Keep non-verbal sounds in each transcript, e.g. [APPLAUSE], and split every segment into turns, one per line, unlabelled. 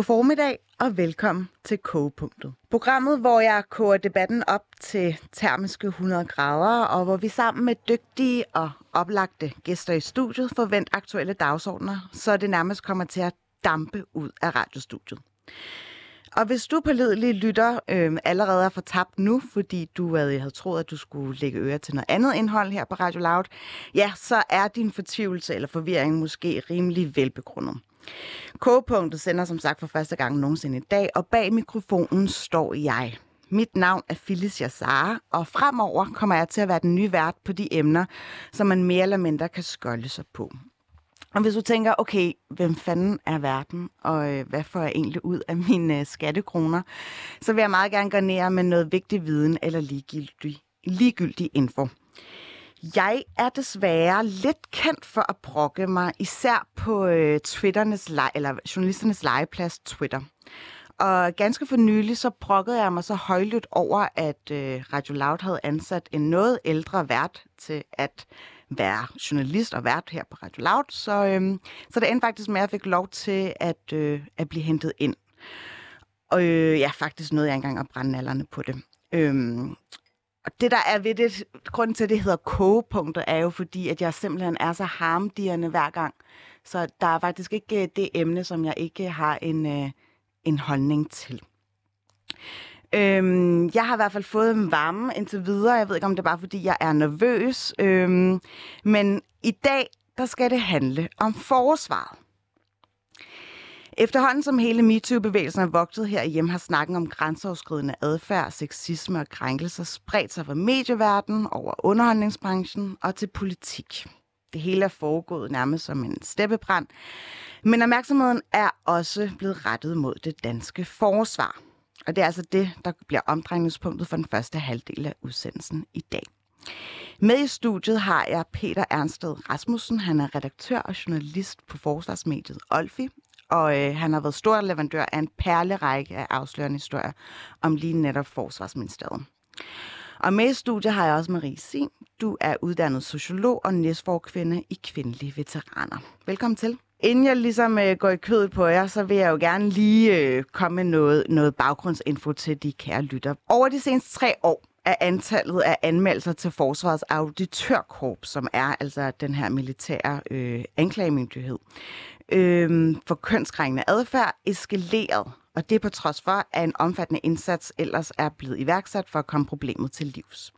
God formiddag og velkommen til Kogepunktet. Programmet, hvor jeg koger debatten op til termiske 100 grader, og hvor vi sammen med dygtige og oplagte gæster i studiet forventer aktuelle dagsordner, så det nærmest kommer til at dampe ud af radiostudiet. Og hvis du på ledelig lytter øh, allerede er fortabt nu, fordi du havde troet, at du skulle lægge øre til noget andet indhold her på Radio Loud, ja, så er din fortvivlelse eller forvirring måske rimelig velbegrundet. Kogepunktet sender som sagt for første gang nogensinde i dag, og bag mikrofonen står jeg. Mit navn er Phyllis Yassar, og fremover kommer jeg til at være den nye vært på de emner, som man mere eller mindre kan skolde sig på. Og hvis du tænker, okay, hvem fanden er verden, og øh, hvad får jeg egentlig ud af mine øh, skattekroner, så vil jeg meget gerne garnere med noget vigtig viden eller ligegyldig, ligegyldig info. Jeg er desværre lidt kendt for at brokke mig, især på øh, Twitternes le- eller journalisternes legeplads Twitter. Og ganske for nylig så brokkede jeg mig så højlydt over, at øh, Radio Loud havde ansat en noget ældre vært til at være journalist og vært her på Radio Loud. Så, øh, så det endte faktisk med, at jeg fik lov til at, øh, at blive hentet ind. Og øh, ja, faktisk nåede jeg engang at brænde nallerne på det. Øhm, og det, der er ved det, grunden til, at det hedder kogepunkter, er jo fordi, at jeg simpelthen er så harmdirrende hver gang. Så der er faktisk ikke øh, det emne, som jeg ikke øh, har en, øh, en holdning til. Øhm, jeg har i hvert fald fået en varme indtil videre. Jeg ved ikke, om det er bare fordi, jeg er nervøs. Øhm, men i dag, der skal det handle om forsvaret. Efterhånden som hele MeToo-bevægelsen er vokset herhjemme, har snakken om grænseoverskridende adfærd, sexisme og krænkelser spredt sig fra medieverdenen over underholdningsbranchen og til politik. Det hele er foregået nærmest som en steppebrand, men opmærksomheden er også blevet rettet mod det danske forsvar. Og det er altså det, der bliver omdrejningspunktet for den første halvdel af udsendelsen i dag. Med i studiet har jeg Peter Ernsted Rasmussen. Han er redaktør og journalist på forsvarsmediet Olfi, og øh, han har været stor leverandør af en perlerække af afslørende historier om lige netop Forsvarsministeriet. Og med i studiet har jeg også Marie Sim. Du er uddannet sociolog og næstforkvinde i kvindelige veteraner. Velkommen til. Inden jeg ligesom øh, går i kødet på jer, så vil jeg jo gerne lige øh, komme med noget, noget baggrundsinfo til de kære lytter. Over de seneste tre år er antallet af anmeldelser til Forsvarets Auditørkorps, som er altså den her militære øh, anklagemyndighed, øh, for kønskrængende adfærd eskaleret. Og det på trods for, at en omfattende indsats ellers er blevet iværksat for at komme problemet til livs.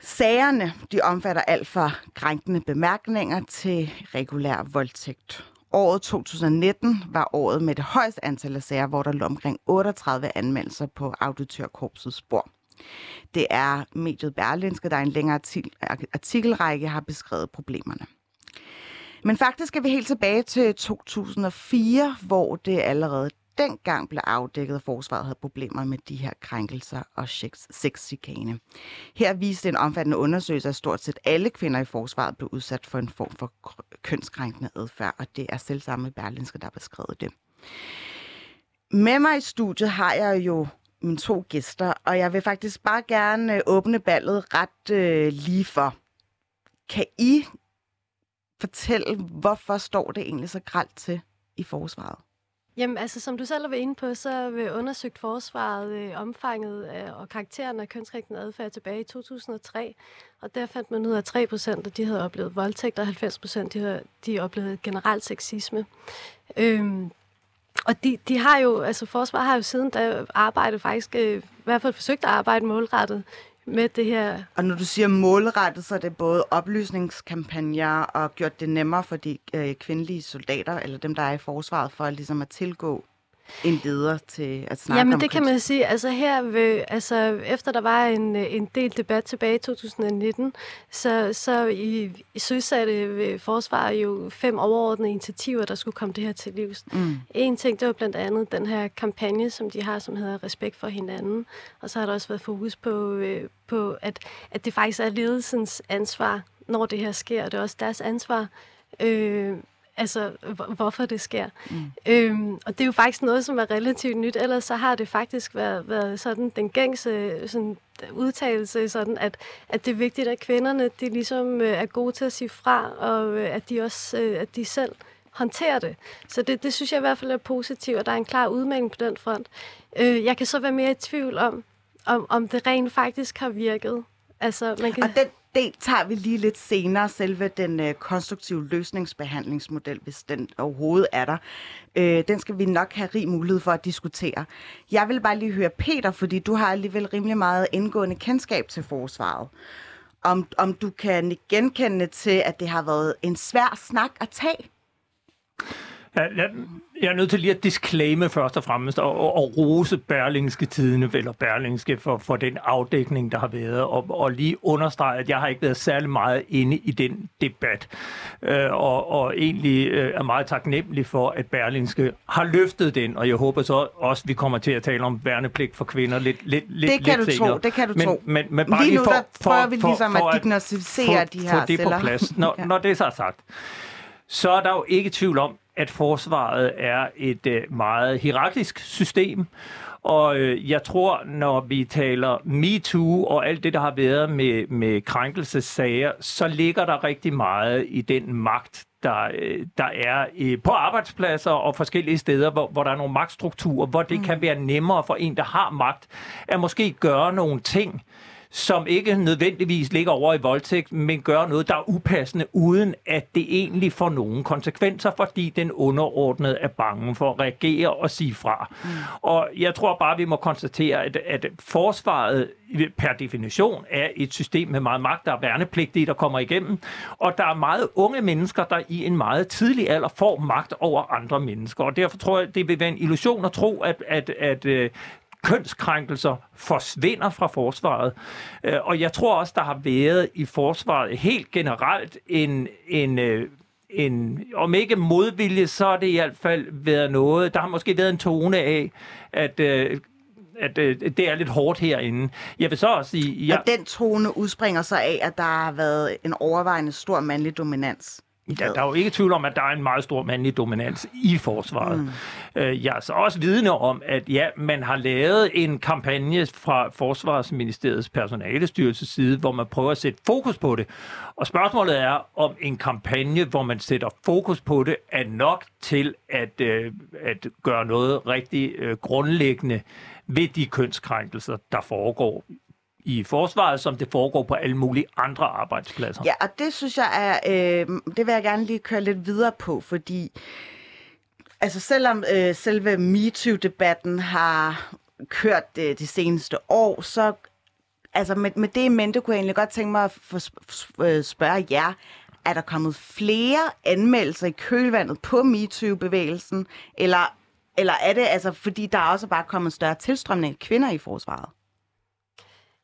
Sagerne de omfatter alt fra krænkende bemærkninger til regulær voldtægt. Året 2019 var året med det højeste antal af sager, hvor der lå omkring 38 anmeldelser på auditørkorpsets spor. Det er mediet Berlinske, der i en længere artikelrække har beskrevet problemerne. Men faktisk er vi helt tilbage til 2004, hvor det allerede dengang blev afdækket, at forsvaret havde problemer med de her krænkelser og sexchikane. Her viste en omfattende undersøgelse, at stort set alle kvinder i forsvaret blev udsat for en form for kønskrænkende adfærd, og det er selv samme Berlinske, der har beskrevet det. Med mig i studiet har jeg jo mine to gæster, og jeg vil faktisk bare gerne øh, åbne ballet ret øh, lige for. Kan I fortælle, hvorfor står det egentlig så gralt til i forsvaret?
Jamen, altså, som du selv har været inde på, så har undersøgt forsvaret øh, omfanget af, og karakteren af kønsrigtende adfærd tilbage i 2003. Og der fandt man ud af, at 3 procent af de havde oplevet voldtægt, og 90 procent de havde de oplevet generelt sexisme. Øhm, og de, de har jo, altså forsvaret har jo siden da arbejdet faktisk, øh, i hvert fald forsøgt at arbejde målrettet med det her.
Og når du siger målrettet, så er det både oplysningskampagner og gjort det nemmere for de øh, kvindelige soldater, eller dem, der er i forsvaret, for ligesom at tilgå en leder til at snakke
Jamen,
om
det kan man sige. Altså her, ved, altså efter der var en, en del debat tilbage i 2019, så, så i, i søsatte forsvaret jo fem overordnede initiativer, der skulle komme det her til livs. Mm. En ting, det var blandt andet den her kampagne, som de har, som hedder Respekt for hinanden. Og så har der også været fokus på, øh, på at, at det faktisk er ledelsens ansvar, når det her sker. Det er også deres ansvar. Øh, altså hvorfor det sker. Mm. Øhm, og det er jo faktisk noget, som er relativt nyt. Ellers så har det faktisk været, været sådan den gængse sådan, udtalelse, sådan at, at det er vigtigt, at kvinderne de ligesom øh, er gode til at sige fra, og øh, at de også øh, at de selv håndtere det. Så det, det synes jeg i hvert fald er positivt, og der er en klar udmelding på den front. Øh, jeg kan så være mere i tvivl om, om, om det rent faktisk har virket.
Altså, man kan... Og den del tager vi lige lidt senere, selve den øh, konstruktive løsningsbehandlingsmodel, hvis den overhovedet er der. Øh, den skal vi nok have rig mulighed for at diskutere. Jeg vil bare lige høre Peter, fordi du har alligevel rimelig meget indgående kendskab til forsvaret. Om, om du kan genkende til, at det har været en svær snak at tage?
Ja, jeg, jeg er nødt til lige at disclaime først og fremmest, og, og, og rose Berlingske Tidene, eller Berlingske, for, for den afdækning, der har været, og, og lige understrege, at jeg har ikke været særlig meget inde i den debat, øh, og, og egentlig øh, er meget taknemmelig for, at Berlingske har løftet den, og jeg håber så også, at vi kommer til at tale om værnepligt for kvinder lidt, lidt, lidt
Det kan
lidt
du
senere.
tro, det kan du
men,
tro.
Men, men bare
lige
lige
nu,
for,
der
for,
prøver vi ligesom
for, for
at diagnostisere de her
få det
celler.
på plads. Når, [LAUGHS]
Ja.
når det så er sagt, så er der jo ikke tvivl om, at forsvaret er et øh, meget hierarkisk system. Og øh, jeg tror, når vi taler MeToo og alt det, der har været med, med krænkelsessager, så ligger der rigtig meget i den magt, der, øh, der er på arbejdspladser og forskellige steder, hvor, hvor der er nogle magtstrukturer, hvor det mm. kan være nemmere for en, der har magt, at måske gøre nogle ting, som ikke nødvendigvis ligger over i voldtægt, men gør noget, der er upassende, uden at det egentlig får nogen konsekvenser, fordi den underordnede er bange for at reagere og sige fra. Mm. Og jeg tror bare, vi må konstatere, at, at forsvaret per definition er et system med meget magt, der er værnepligtige, der kommer igennem, og der er meget unge mennesker, der i en meget tidlig alder får magt over andre mennesker, og derfor tror jeg, det vil være en illusion at tro, at, at, at øh, kønskrænkelser forsvinder fra forsvaret. Øh, og jeg tror også, der har været i forsvaret helt generelt en, en, øh, en om ikke modvilje, så er det i hvert fald været noget, der har måske været en tone af, at øh, at øh, det er lidt hårdt herinde. Jeg vil så også sige...
Ja. Og den tone udspringer sig af, at der har været en overvejende stor mandlig dominans.
Ja, der er jo ikke tvivl om, at der er en meget stor mandlig dominans i forsvaret. Mm. Jeg er så også vidne om, at ja, man har lavet en kampagne fra Forsvarsministeriets personalestyrelses side, hvor man prøver at sætte fokus på det. Og spørgsmålet er, om en kampagne, hvor man sætter fokus på det, er nok til at, øh, at gøre noget rigtig øh, grundlæggende ved de kønskrænkelser, der foregår i forsvaret, som det foregår på alle mulige andre arbejdspladser.
Ja, og det synes jeg er, øh, det vil jeg gerne lige køre lidt videre på, fordi altså selvom øh, selve MeToo-debatten har kørt øh, de seneste år, så altså med, med det i mente kunne jeg egentlig godt tænke mig at få øh, spørge jer, er der kommet flere anmeldelser i kølvandet på MeToo-bevægelsen, eller, eller er det altså, fordi der er også bare kommet større tilstrømning af kvinder i forsvaret?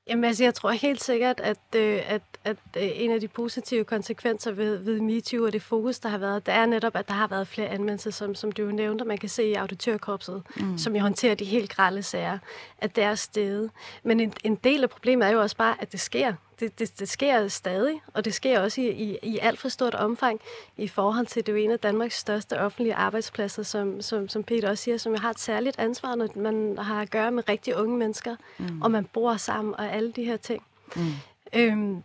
Jamen altså, jeg tror helt sikkert, at, øh, at, at øh, en af de positive konsekvenser ved, ved MeToo og det fokus, der har været, det er netop, at der har været flere anmeldelser, som, som du jo nævnte, man kan se i auditørkorpset, mm. som jo håndterer de helt grælde sager, at det er steget. Men en, en del af problemet er jo også bare, at det sker. Det, det, det sker stadig, og det sker også i, i, i alt for stort omfang i forhold til, det er jo en af Danmarks største offentlige arbejdspladser, som, som, som Peter også siger, som har et særligt ansvar, når man har at gøre med rigtig unge mennesker, mm. og man bor sammen og alle de her ting. Mm. Øhm,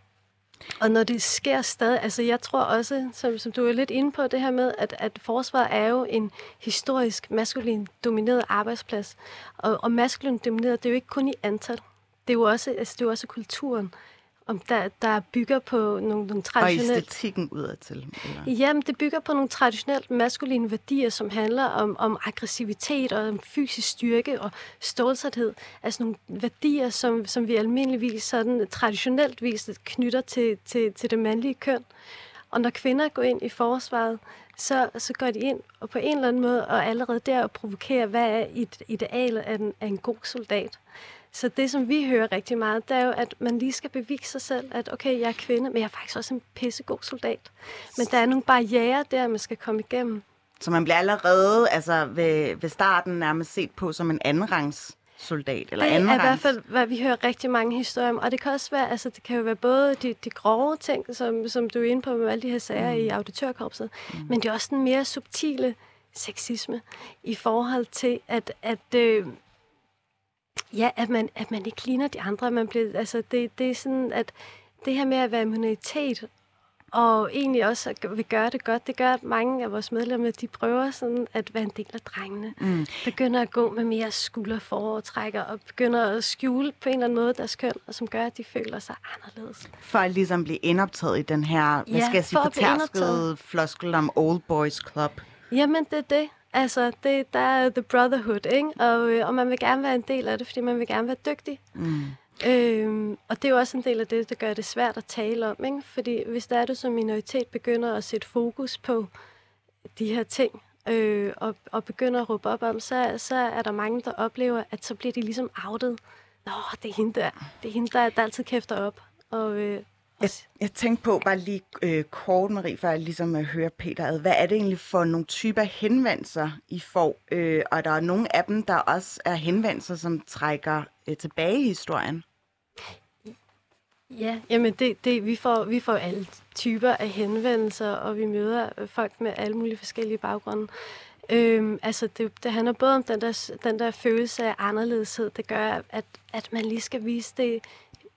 og når det sker stadig, altså jeg tror også, som, som du er lidt inde på, det her med, at, at forsvar er jo en historisk maskulin domineret arbejdsplads. Og, og maskulin domineret, det er jo ikke kun i antal. Det er jo også, altså, det er jo også kulturen, om der, der bygger på nogle, nogle
Og
traditionelle...
æstetikken udadtil? Eller?
Jamen, det bygger på nogle traditionelt maskuline værdier, som handler om, om aggressivitet og om fysisk styrke og stålsathed. Altså nogle værdier, som, som vi almindeligvis sådan traditionelt vis knytter til, til, til det mandlige køn. Og når kvinder går ind i forsvaret, så, så går de ind og på en eller anden måde, og allerede der provokerer, hvad er et ideal af en, af en god soldat. Så det, som vi hører rigtig meget, det er jo, at man lige skal bevise sig selv, at okay, jeg er kvinde, men jeg er faktisk også en pissegod soldat. Men der er nogle barriere der, man skal komme igennem.
Så man bliver allerede altså ved, ved starten nærmest set på som en andenrangs soldat, eller
det
anden
er i hvert fald, hvad vi hører rigtig mange historier om. Og det kan også være, altså det kan jo være både de, de grove ting, som, som du er inde på med alle de her sager mm. i auditørkorpset, mm. men det er også den mere subtile sexisme i forhold til, at, at øh, Ja, at man, at man ikke ligner de andre. Man bliver, altså det, det er sådan, at det her med at være minoritet og egentlig også at vil gøre det godt. Det gør, at mange af vores medlemmer, de prøver sådan at være en del af drengene. Mm. Begynder at gå med mere skulderforovertrækker, og begynder at skjule på en eller anden måde deres køn, og som gør, at de føler sig anderledes.
For at ligesom blive indoptaget i den her, hvad skal jeg sige, fortærskede floskel om Old Boys Club.
Jamen, det er det. Altså, det, der er the brotherhood, ikke? Og, øh, og man vil gerne være en del af det, fordi man vil gerne være dygtig. Mm. Øhm, og det er jo også en del af det, der gør det svært at tale om, ikke? Fordi hvis der er du som minoritet begynder at sætte fokus på de her ting, øh, og, og begynder at råbe op om, så, så er der mange, der oplever, at så bliver de ligesom outet. Nå, det er hende der. Det er hende, der, der altid kæfter op. Og, øh,
jeg, jeg tænkte på, bare lige øh, kort, Marie, for at ligesom øh, høre Peter ad. Hvad er det egentlig for nogle typer henvendelser, I får? Øh, og der er nogle af dem, der også er henvendelser, som trækker øh, tilbage i historien.
Ja, jamen det, det, vi, får, vi får alle typer af henvendelser, og vi møder øh, folk med alle mulige forskellige baggrunde. Øhm, altså det, det handler både om den der, den der følelse af anderledeshed, det gør, at, at man lige skal vise det,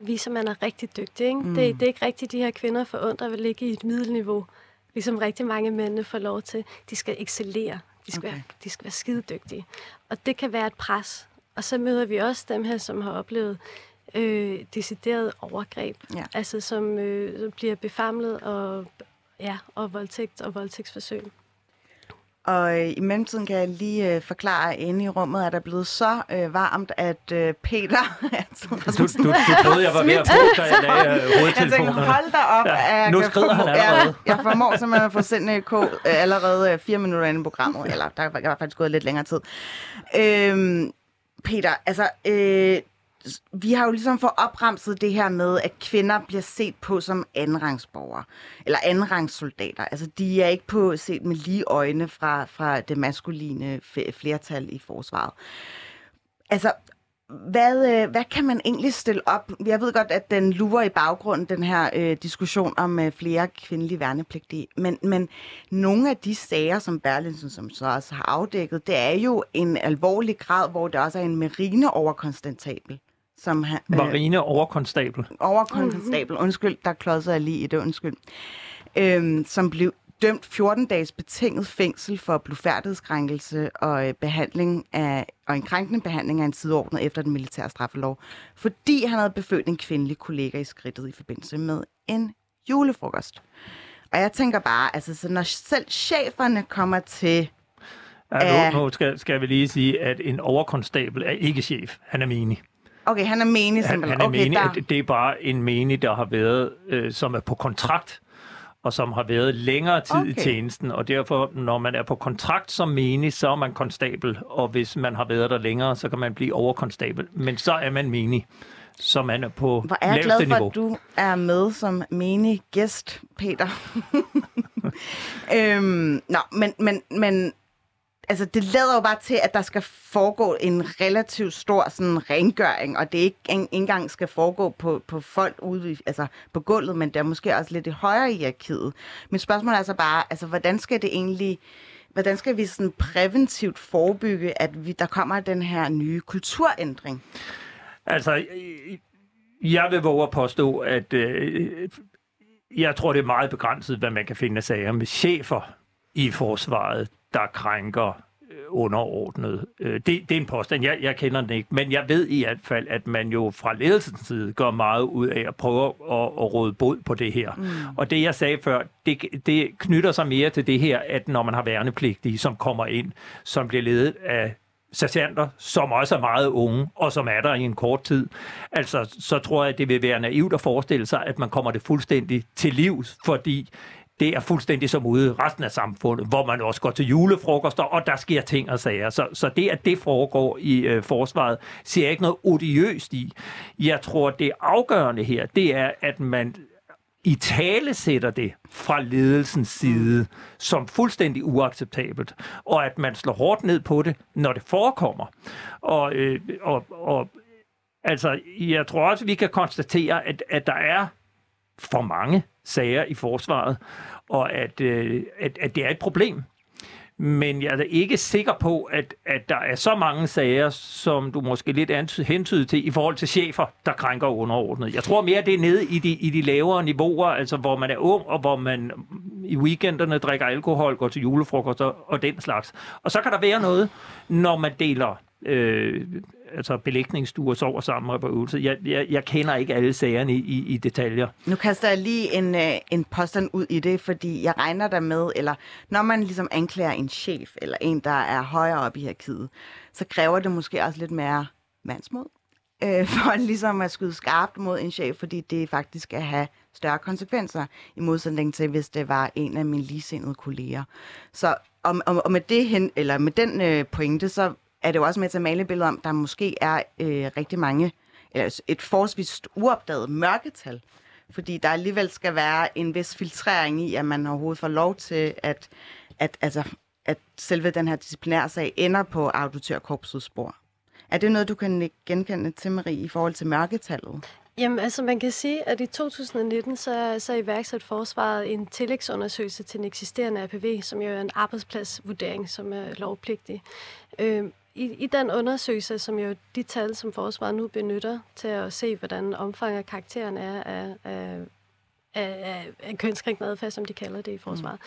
vise, at man er rigtig dygtig. Ikke? Mm. Det, det er ikke rigtigt, de her kvinder for ondt at vil ligge i et middelniveau, ligesom rigtig mange mænd får lov til. De skal excellere. De skal, okay. være, de skal være skide dygtige. Og det kan være et pres. Og så møder vi også dem her, som har oplevet øh, decideret overgreb. Ja. Altså som øh, bliver befamlet og, ja, og voldtægt og voldtægtsforsøg.
Og øh, i mellemtiden kan jeg lige øh, forklare, at inde i rummet er der blevet så øh, varmt, at øh, Peter... [LAUGHS]
du, du, du troede, jeg var ved at få, da jeg lagde øh, [LAUGHS]
Jeg tænkte, hold da op. Ja,
nu skrider han allerede.
Ja, jeg formår simpelthen at få sendt en øh, allerede øh, fire minutter inde i programmet, eller der er faktisk gået lidt længere tid. Øh, Peter, altså, øh, vi har jo ligesom fået opremset det her med, at kvinder bliver set på som andenrangsborgere, eller andenrangssoldater. Altså, de er ikke på set med lige øjne fra, fra det maskuline flertal i forsvaret. Altså, hvad, øh, hvad kan man egentlig stille op? Jeg ved godt, at den lurer i baggrunden, den her øh, diskussion om øh, flere kvindelige værnepligtige. Men, men nogle af de sager, som Berlinsen som så også har afdækket, det er jo en alvorlig grad, hvor det også er en marine overkonstabel,
som han, øh, Marine overkonstabel.
Overkonstabel, undskyld, der klodsede jeg lige i det, undskyld. Øhm, som blev dømt 14 dages betinget fængsel for blufærdighedskrænkelse og øh, behandling af, og en krænkende behandling af en sideordnet efter den militære straffelov, fordi han havde befødt en kvindelig kollega i skridtet i forbindelse med en julefrokost. Og jeg tænker bare, altså så når selv cheferne kommer til...
Ja, nu, nu skal, skal vi lige sige, at en overkonstabel er ikke chef, han er menig.
Okay, han er menig simpelthen. Han, han er okay, menig.
Der... Det er bare en menig, der har været, øh, som er på kontrakt, og som har været længere tid okay. i tjenesten, og derfor, når man er på kontrakt som menig, så er man konstabel, og hvis man har været der længere, så kan man blive overkonstabel. Men så er man menig, så man er på Hvor er jeg glad for, niveau.
at du er med som menig gæst, Peter. [LAUGHS] øhm, nå, men, men, men altså, det lader jo bare til, at der skal foregå en relativt stor sådan, rengøring, og det ikke en, engang skal foregå på, på folk ude i, altså, på gulvet, men der er måske også lidt i højere i arkivet. Mit spørgsmål er altså bare, altså, hvordan skal det egentlig, hvordan skal vi sådan præventivt forebygge, at vi, der kommer den her nye kulturændring?
Altså, jeg vil våge at påstå, at øh, jeg tror, det er meget begrænset, hvad man kan finde af sager med chefer i forsvaret, der krænker øh, underordnet. Øh, det, det er en påstand, jeg, jeg kender den ikke, men jeg ved i hvert fald, at man jo fra ledelsens side gør meget ud af at prøve at, at råde bod på det her. Mm. Og det, jeg sagde før, det, det knytter sig mere til det her, at når man har værnepligtige, som kommer ind, som bliver ledet af sergeanter, som også er meget unge, og som er der i en kort tid, altså, så tror jeg, at det vil være naivt at forestille sig, at man kommer det fuldstændig til livs, fordi det er fuldstændig som ude i resten af samfundet, hvor man også går til julefrokoster, og der sker ting og sager. Så, så det, at det foregår i øh, forsvaret, ser jeg ikke noget odiøst i. Jeg tror, det afgørende her, det er, at man i tale sætter det fra ledelsens side som fuldstændig uacceptabelt, og at man slår hårdt ned på det, når det forekommer. Og, øh, og, og altså, jeg tror også, vi kan konstatere, at, at der er for mange sager i forsvaret, og at, øh, at, at det er et problem. Men jeg er ikke sikker på, at, at der er så mange sager, som du måske lidt hentyder til, i forhold til chefer, der krænker underordnet. Jeg tror mere, det er nede i de, i de lavere niveauer, altså hvor man er ung, og hvor man i weekenderne drikker alkohol, går til julefrokost og, og den slags. Og så kan der være noget, når man deler øh, altså belægningsstuer sover sammen og på øvelse. Jeg, jeg, jeg kender ikke alle sagerne i, i, i detaljer.
Nu kaster jeg lige en, øh, en påstand ud i det, fordi jeg regner der med, eller når man ligesom anklager en chef, eller en, der er højere op i hierarkiet, så kræver det måske også lidt mere mandsmod, øh, [LAUGHS] for ligesom at skyde skarpt mod en chef, fordi det faktisk skal have større konsekvenser, i modsætning til, hvis det var en af mine ligesindede kolleger. Så og, og, og med, det hen, eller med den øh, pointe, så er det jo også med til at male et billede om, der måske er øh, rigtig mange, eller et forholdsvis uopdaget mørketal. Fordi der alligevel skal være en vis filtrering i, at man overhovedet får lov til, at, at, altså, at selve den her disciplinære sag ender på auditørkorpsets spor. Er det noget, du kan genkende til, Marie, i forhold til mørketallet?
Jamen, altså man kan sige, at i 2019 så, så iværksat forsvaret en tillægsundersøgelse til den eksisterende APV, som jo er en arbejdspladsvurdering, som er lovpligtig. Øh, i, I den undersøgelse, som jo de tal, som forsvaret nu benytter til at se, hvordan omfanget af karakteren er af, af, af, af kønskrænkende adfærd, som de kalder det i forsvaret,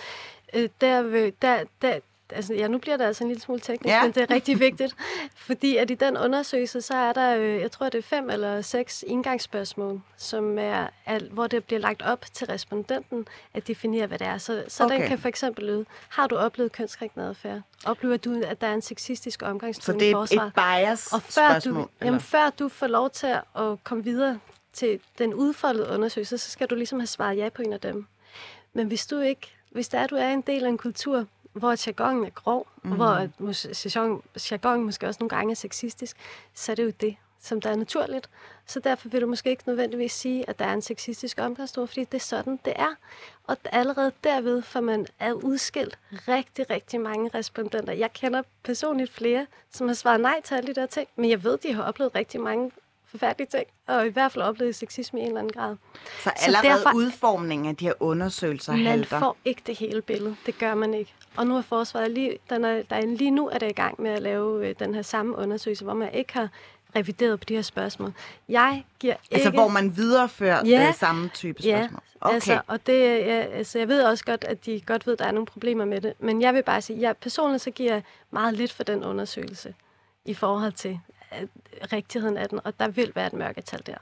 mm. øh, der, der, der, altså, ja, nu bliver det altså en lille smule teknisk, ja. men det er rigtig vigtigt, [LAUGHS] fordi at i den undersøgelse, så er der, øh, jeg tror, det er fem eller seks indgangsspørgsmål, som er, hvor det bliver lagt op til respondenten at definere, hvad det er. Så, så okay. den kan for eksempel lyde, har du oplevet kønskrænkende adfærd? Oplever du, at der er en sexistisk omgangstone
i forsvaret? Så det er et bias
Og før du, jamen, før du får lov til at komme videre til den udfoldede undersøgelse, så skal du ligesom have svaret ja på en af dem. Men hvis du ikke, hvis der er, du er en del af en kultur, hvor jargonen er grov, mm. og hvor jargon, jargon måske også nogle gange er sexistisk, så er det jo det, som der er naturligt. Så derfor vil du måske ikke nødvendigvis sige, at der er en sexistisk omgangstone, fordi det er sådan, det er. Og allerede derved får man er udskilt rigtig, rigtig mange respondenter. Jeg kender personligt flere, som har svaret nej til alle de der ting, men jeg ved, de har oplevet rigtig mange forfærdelige ting, og i hvert fald oplevet sexisme i en eller anden grad.
Så allerede så derfor, udformningen af de her undersøgelser
man
halter?
Man får ikke det hele billede. Det gør man ikke. Og nu er forsvaret lige, den er, der er, lige nu er det i gang med at lave øh, den her samme undersøgelse, hvor man ikke har revideret på de her spørgsmål. Jeg giver altså, ikke...
Altså, hvor man viderefører ja, det samme type spørgsmål?
Ja, okay. altså, og det, ja, altså, jeg ved også godt, at de godt ved, at der er nogle problemer med det. Men jeg vil bare sige, at jeg personligt så giver meget lidt for den undersøgelse i forhold til rigtigheden af den, og der vil være et mørketal der.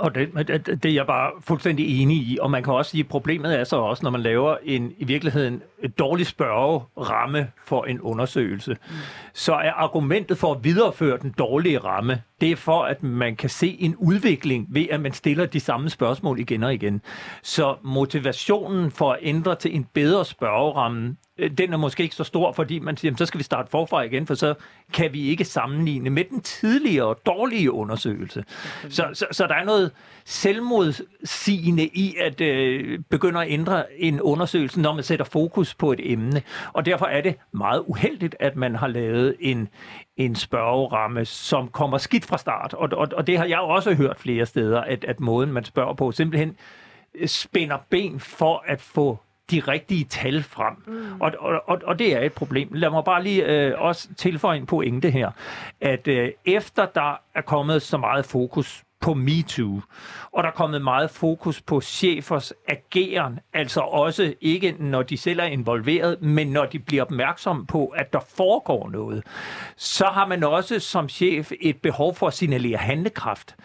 Og det, det, det er jeg bare fuldstændig enig i, og man kan også sige, at problemet er så også, når man laver en i virkeligheden et dårligt spørgeramme for en undersøgelse, mm. så er argumentet for at videreføre den dårlige ramme, det er for, at man kan se en udvikling ved, at man stiller de samme spørgsmål igen og igen. Så motivationen for at ændre til en bedre spørgeramme, den er måske ikke så stor, fordi man siger, så skal vi starte forfra igen, for så kan vi ikke sammenligne med den tidligere dårlige undersøgelse. Så, så, så der er noget selvmodsigende i at øh, begynde at ændre en undersøgelse, når man sætter fokus på et emne. Og derfor er det meget uheldigt, at man har lavet en, en spørgeramme, som kommer skidt fra start. Og, og, og det har jeg også hørt flere steder, at, at måden, man spørger på, simpelthen spænder ben for at få de rigtige tal frem. Mm. Og, og, og, og det er et problem. Lad mig bare lige øh, også tilføje en pointe her, at øh, efter der er kommet så meget fokus på MeToo, og der er kommet meget fokus på chefers ageren, altså også ikke når de selv er involveret, men når de bliver opmærksomme på, at der foregår noget, så har man også som chef et behov for at signalere handlekraft.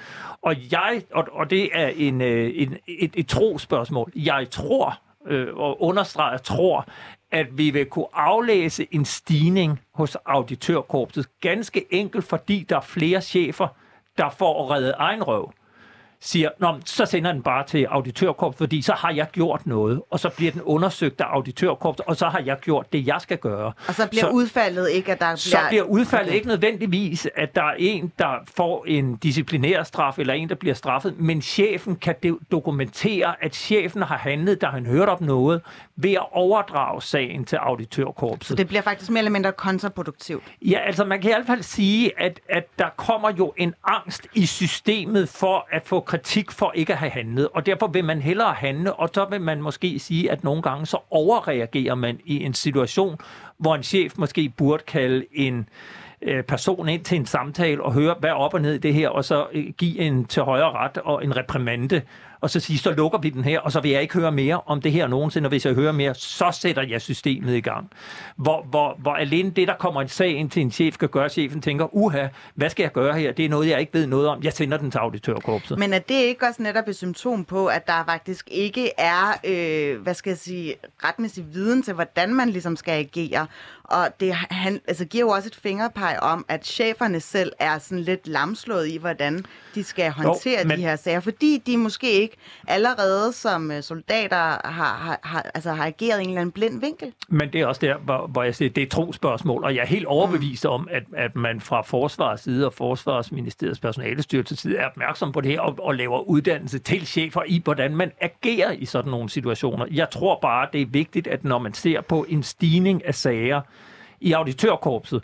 Og jeg, og, og det er en, øh, en, et, et trospørgsmål, jeg tror, øh, og understreger, tror, at vi vil kunne aflæse en stigning hos auditørkorpset. Ganske enkelt, fordi der er flere chefer, der får reddet egen røv siger, Nå, så sender den bare til auditørkorps, fordi så har jeg gjort noget, og så bliver den undersøgt af auditørkorps, og så har jeg gjort det, jeg skal gøre.
Og så bliver så, udfaldet ikke, at der bliver...
Så bliver udfaldet okay. ikke nødvendigvis, at der er en, der får en disciplinær straf, eller en, der bliver straffet, men chefen kan dokumentere, at chefen har handlet, da han hørte op noget, ved at overdrage sagen til auditørkorpset.
Så det bliver faktisk mere eller mindre kontraproduktivt?
Ja, altså man kan i hvert fald sige, at, at der kommer jo en angst i systemet for at få kritik for ikke at have handlet, og derfor vil man hellere handle, og så vil man måske sige, at nogle gange så overreagerer man i en situation, hvor en chef måske burde kalde en øh, person ind til en samtale og høre, hvad er op og ned i det her, og så øh, give en til højre ret og en reprimande, og så sige, så lukker vi den her, og så vil jeg ikke høre mere om det her nogensinde, og hvis jeg hører mere, så sætter jeg systemet i gang. Hvor, hvor, hvor alene det, der kommer en sag ind til en chef, kan gøre, chefen tænker, uha, hvad skal jeg gøre her? Det er noget, jeg ikke ved noget om. Jeg sender den til auditørkorpset.
Men er det ikke også netop et symptom på, at der faktisk ikke er, øh, hvad skal jeg sige, retmæssig viden til, hvordan man ligesom skal agere? Og det han, altså, giver jo også et fingerpeg om, at cheferne selv er sådan lidt lamslået i, hvordan de skal håndtere jo, men... de her sager, fordi de måske ikke allerede som øh, soldater har, har, har, altså, har ageret i en eller anden blind vinkel.
Men det er også der, hvor, hvor jeg siger, det er to spørgsmål, og jeg er helt overbevist mm. om, at, at man fra Forsvarets side og Forsvarsministeriets personalestyrelse side er opmærksom på det her og, og laver uddannelse til chefer i, hvordan man agerer i sådan nogle situationer. Jeg tror bare, det er vigtigt, at når man ser på en stigning af sager, i auditørkorpset,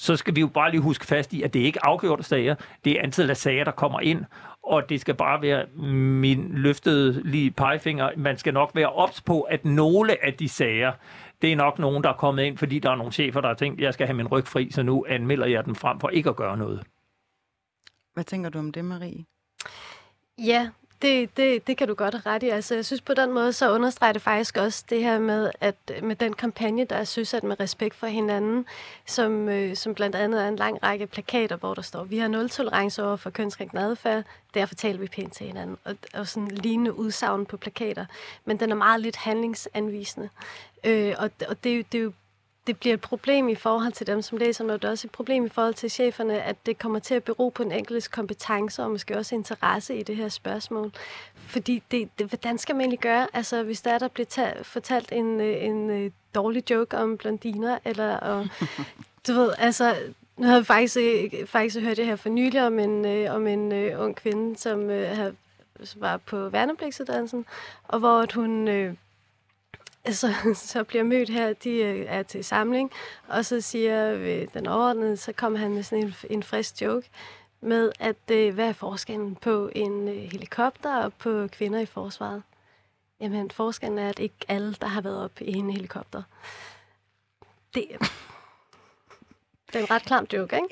så skal vi jo bare lige huske fast i, at det ikke er afgjorte sager, det er antallet af sager, der kommer ind, og det skal bare være min løftede lige pegefinger. Man skal nok være ops på, at nogle af de sager, det er nok nogen, der er kommet ind, fordi der er nogle chefer, der har tænkt, jeg skal have min ryg fri, så nu anmelder jeg den frem for ikke at gøre noget.
Hvad tænker du om det, Marie?
Ja, det, det, det kan du godt have ret i. Altså, jeg synes på den måde, så understreger det faktisk også det her med, at med den kampagne, der er søsat med respekt for hinanden, som, øh, som blandt andet er en lang række plakater, hvor der står, vi har nul tolerance over for kønsrækkende adfærd, derfor taler vi pænt til hinanden. Og, og sådan lignende udsagn på plakater. Men den er meget lidt handlingsanvisende. Øh, og og det, det er jo det bliver et problem i forhold til dem, som læser noget. Det er også et problem i forhold til cheferne, at det kommer til at bero på en enkeltes kompetencer og måske også interesse i det her spørgsmål. Fordi det, det, hvordan skal man egentlig gøre? Altså, hvis der er, der bliver ta- fortalt en, øh, en, øh, dårlig joke om blondiner, eller og, [LAUGHS] du ved, altså, nu havde jeg faktisk, øh, faktisk hørt det her for nylig om en, øh, om en øh, ung kvinde, som øh, var på værnepligtsuddannelsen, og hvor at hun... Øh, så, [LAUGHS] så bliver mødt her, de øh, er til samling, og så siger ved den overordnede, så kommer han med sådan en, en frisk joke med, at øh, hvad er forskellen på en øh, helikopter og på kvinder i forsvaret? Jamen, forskellen er, at ikke alle, der har været op i en helikopter. Det, det er en ret klam joke, ikke?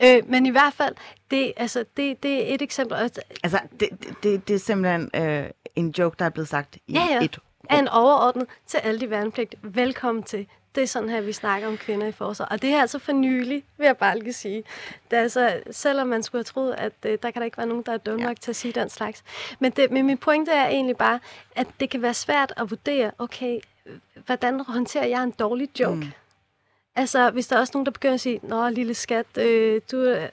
Ja. Øh, men i hvert fald, det, altså, det, det er et eksempel.
Altså, det, det, det er simpelthen øh, en joke, der er blevet sagt i ja, ja. et
er en overordnet til alle de værnepligtige. Velkommen til. Det er sådan her, vi snakker om kvinder i forsvar. Og det er altså for nylig, vil jeg bare lige sige. Det er altså, selvom man skulle have troet, at uh, der kan der ikke være nogen, der er dum nok til at sige den slags. Men, det, men min pointe er egentlig bare, at det kan være svært at vurdere, okay, hvordan håndterer jeg en dårlig joke? Mm. Altså, hvis der er også nogen, der begynder at sige, nå, lille skat, øh, du, øh,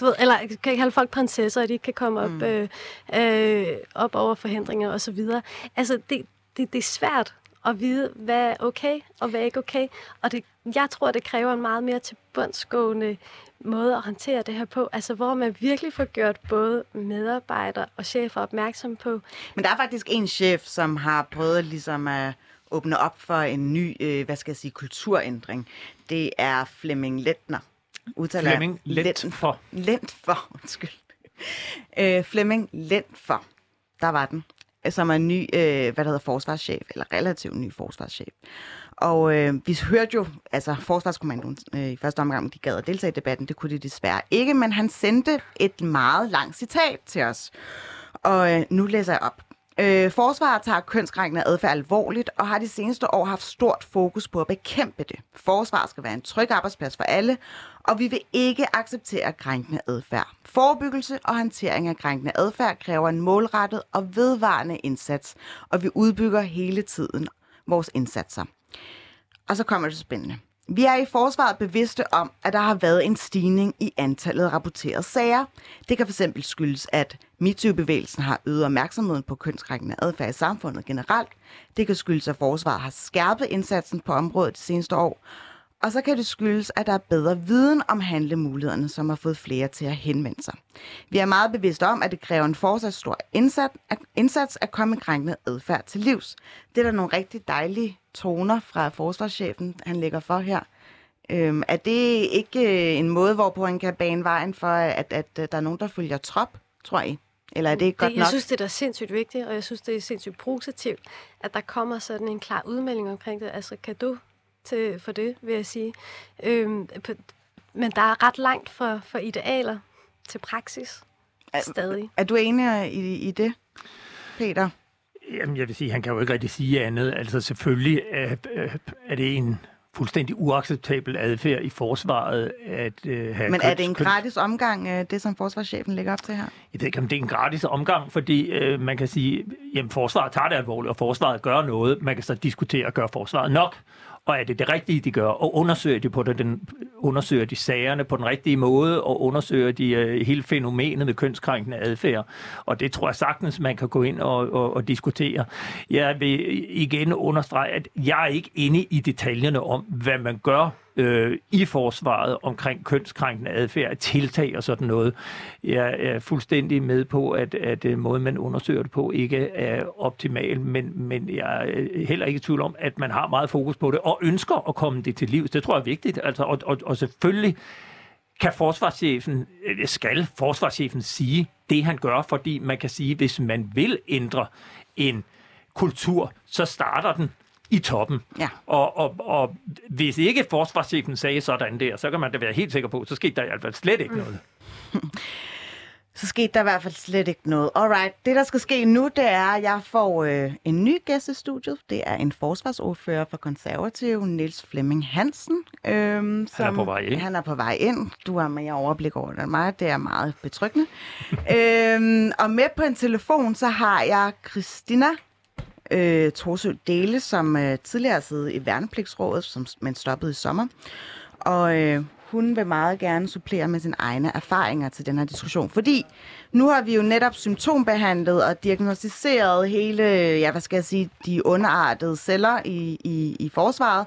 du ved, eller kan ikke have folk prinsesser, og de ikke kan komme op, mm. øh, øh, op over forhindringer og så videre. Altså, det, det, det er svært at vide, hvad er okay og hvad er ikke okay. Og det, jeg tror, det kræver en meget mere tilbundsgående måde at håndtere det her på. Altså, hvor man virkelig får gjort både medarbejdere og chefer opmærksom på.
Men der er faktisk en chef, som har prøvet ligesom at åbne op for en ny, øh, hvad skal jeg sige, kulturændring. Det er Flemming Lettner.
Udtaler Flemming Lentfor.
Lentfor, undskyld. Øh, Flemming Lentfor. Der var den som er ny, øh, hvad der hedder forsvarschef, eller relativt ny forsvarschef. Og øh, vi hørte jo, altså Forsvarskommandoen øh, i første omgang, de gad at deltage i debatten, det kunne de desværre ikke, men han sendte et meget langt citat til os. Og øh, nu læser jeg op. Øh, forsvaret tager kønskrænkende adfærd alvorligt og har de seneste år haft stort fokus på at bekæmpe det. Forsvaret skal være en tryg arbejdsplads for alle, og vi vil ikke acceptere krænkende adfærd. Forebyggelse og håndtering af krænkende adfærd kræver en målrettet og vedvarende indsats, og vi udbygger hele tiden vores indsatser. Og så kommer det spændende. Vi er i forsvaret bevidste om, at der har været en stigning i antallet af rapporterede sager. Det kan fx skyldes, at MeToo-bevægelsen har øget opmærksomheden på kønskrænkende adfærd i samfundet generelt. Det kan skyldes, at forsvaret har skærpet indsatsen på området de seneste år. Og så kan det skyldes, at der er bedre viden om handlemulighederne, som har fået flere til at henvende sig. Vi er meget bevidste om, at det kræver en fortsat stor indsats, indsats at komme krænkende adfærd til livs. Det er der nogle rigtig dejlige toner fra forsvarschefen, han lægger for her. Øhm, er det ikke øh, en måde, hvorpå han kan bane vejen for, at, at, at der er nogen, der følger trop, tror I? Eller er det ikke godt
det,
nok?
Jeg synes, det er sindssygt vigtigt, og jeg synes, det er sindssygt positivt, at der kommer sådan en klar udmelding omkring det. Altså, kan du til, for det, vil jeg sige. Øhm, på, men der er ret langt fra, fra idealer til praksis.
Er-
Stadig.
Er du enig i, i det, Peter?
Jamen, jeg vil sige, han kan jo ikke rigtig sige andet. Altså, selvfølgelig er, er det en fuldstændig uacceptabel adfærd i forsvaret at øh, have
Men er det en
køns- køns-
gratis omgang, øh, det som forsvarschefen lægger op til her?
Jeg ved ikke, om det er en gratis omgang, fordi øh, man kan sige, at forsvaret tager det alvorligt, og forsvaret gør noget. Man kan så diskutere, gør forsvaret nok? Og er det det rigtige, de gør? Og undersøger de, på det, den, undersøger de sagerne på den rigtige måde, og undersøger de øh, hele fænomenet med kønskrænkende adfærd. Og det tror jeg sagtens, man kan gå ind og, og, og diskutere. Jeg vil igen understrege, at jeg er ikke inde i detaljerne om, hvad man gør øh, i forsvaret omkring kønskrænkende adfærd, tiltag og sådan noget. Jeg er fuldstændig med på, at, at øh, måden, man undersøger det på, ikke er optimal, men, men jeg er øh, heller ikke i tvivl om, at man har meget fokus på det, og ønsker at komme det til livs. Det tror jeg er vigtigt. Altså, og, og, og selvfølgelig kan forsvarschefen, øh, skal forsvarschefen sige det, han gør, fordi man kan sige, hvis man vil ændre en kultur, så starter den i toppen.
Ja.
Og, og, og hvis ikke forsvarschefen sagde sådan der, så kan man da være helt sikker på, så skete der i hvert fald slet ikke noget. [LAUGHS]
Så skete der i hvert fald slet ikke noget. Alright, det der skal ske nu, det er, at jeg får øh, en ny gæst i studiet. Det er en forsvarsordfører for konservative, Niels Flemming Hansen. Øhm, som,
på vej ind.
Han er på vej ind. Du har mere overblik over det end mig. Det er meget betryggende. [LAUGHS] øhm, og med på en telefon, så har jeg Christina øh, Torsø Dele, som øh, tidligere har siddet i Værnepligtsrådet, som, men stoppede i sommer. Og øh, hun vil meget gerne supplere med sine egne erfaringer til den her diskussion. Fordi nu har vi jo netop symptombehandlet og diagnostiseret hele, ja, hvad skal jeg sige, de underartede celler i, i, i forsvaret.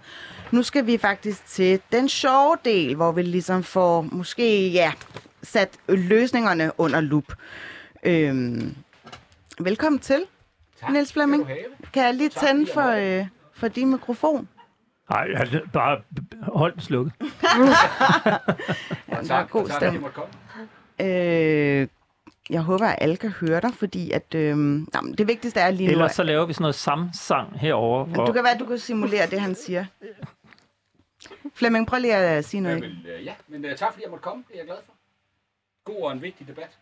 Nu skal vi faktisk til den sjove del, hvor vi ligesom får måske, ja, sat løsningerne under lup. Øhm, velkommen til, tak, Niels Flemming. Kan jeg lige tænde for, øh, for din mikrofon?
Nej, altså, bare hold den slukket. [LAUGHS]
Ja, der er god stemme. Øh, jeg håber, at alle kan høre dig, fordi at, øh, jamen, det vigtigste er lige nu...
Ellers så laver vi sådan noget samsang herover.
at, du kan være, at du kan simulere det, han siger. Flemming, prøv lige at sige noget.
Jamen, øh, ja, men uh, tak fordi jeg måtte komme. Det er jeg glad for. God og en vigtig debat.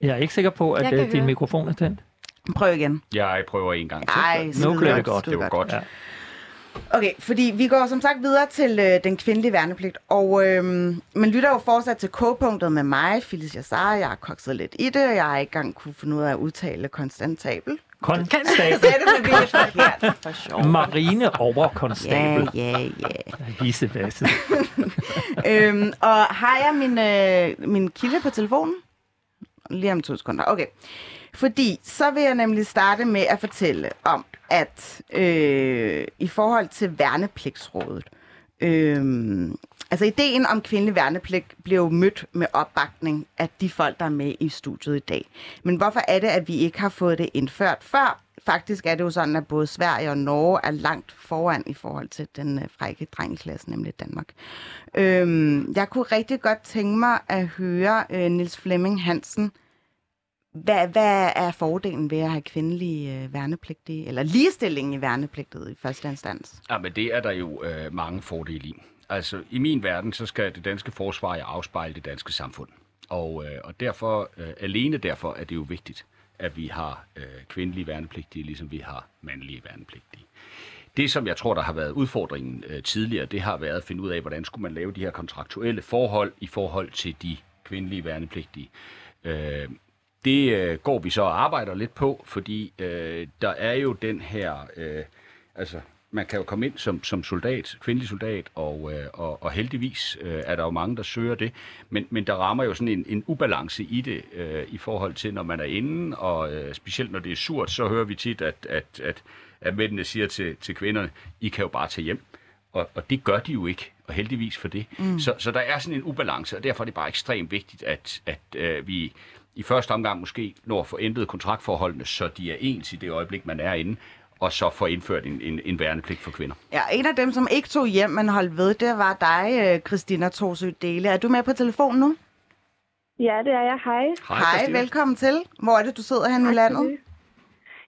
Jeg er ikke sikker på, at
Jeg
øh, din
høre.
mikrofon er tændt.
Prøv igen.
Jeg prøver en gang til.
Ej,
Nu
skide
blev det godt.
det var godt.
Ja.
Okay, fordi vi går som sagt videre til øh, den kvindelige værnepligt, og øh, man lytter jo fortsat til K-punktet med mig, Phyllis Yassar. Jeg har kokset lidt i det, og jeg har ikke engang kunne finde ud af at udtale konstantabel.
Konstabel.
Jeg [LAUGHS] sagde det forkert, [LAUGHS] for sjov.
Marine over
Ja,
konstabel.
ja, ja.
Ja. [LAUGHS]
Øhm, og har jeg min, øh, min kilde på telefonen? Lige om to sekunder. Okay. Fordi så vil jeg nemlig starte med at fortælle om, at øh, i forhold til værnepligtsrådet, øh, altså ideen om kvindelig værnepligt blev mødt med opbakning af de folk, der er med i studiet i dag. Men hvorfor er det, at vi ikke har fået det indført før? Faktisk er det jo sådan, at både Sverige og Norge er langt foran i forhold til den øh, frække drengeklasse, nemlig Danmark. Øhm, jeg kunne rigtig godt tænke mig at høre øh, Nils Flemming Hansen. Hvad, hvad er fordelen ved at have kvindelige øh, værnepligtige, eller ligestilling i værnepligtet i første instans?
Ja, men det er der jo øh, mange fordele i. Altså, i min verden, så skal det danske forsvar jo afspejle det danske samfund. Og, øh, og derfor, øh, alene derfor er det jo vigtigt, at vi har øh, kvindelige værnepligtige, ligesom vi har mandlige værnepligtige. Det, som jeg tror, der har været udfordringen øh, tidligere, det har været at finde ud af, hvordan skulle man lave de her kontraktuelle forhold i forhold til de kvindelige værnepligtige. Øh, det øh, går vi så og arbejder lidt på, fordi øh, der er jo den her, øh, altså man kan jo komme ind som, som soldat, kvindelig soldat, og, øh, og, og heldigvis øh, er der jo mange, der søger det, men, men der rammer jo sådan en, en ubalance i det, øh, i forhold til, når man er inde, og øh, specielt når det er surt, så hører vi tit, at, at, at, at mændene siger til, til kvinderne, I kan jo bare tage hjem. Og, og det gør de jo ikke, og heldigvis for det. Mm. Så, så der er sådan en ubalance, og derfor er det bare ekstremt vigtigt, at, at øh, vi i første omgang måske når at få ændret kontraktforholdene, så de er ens i det øjeblik, man er inde, og så få indført en, en, en værnepligt for kvinder.
Ja, en af dem, som ikke tog hjem, men holdt ved, det var dig, øh, Christina Torsø Dele. Er du med på telefonen nu?
Ja, det er jeg. Hej.
Hej,
Christina.
velkommen til. Hvor er det, du sidder hen i landet?
det.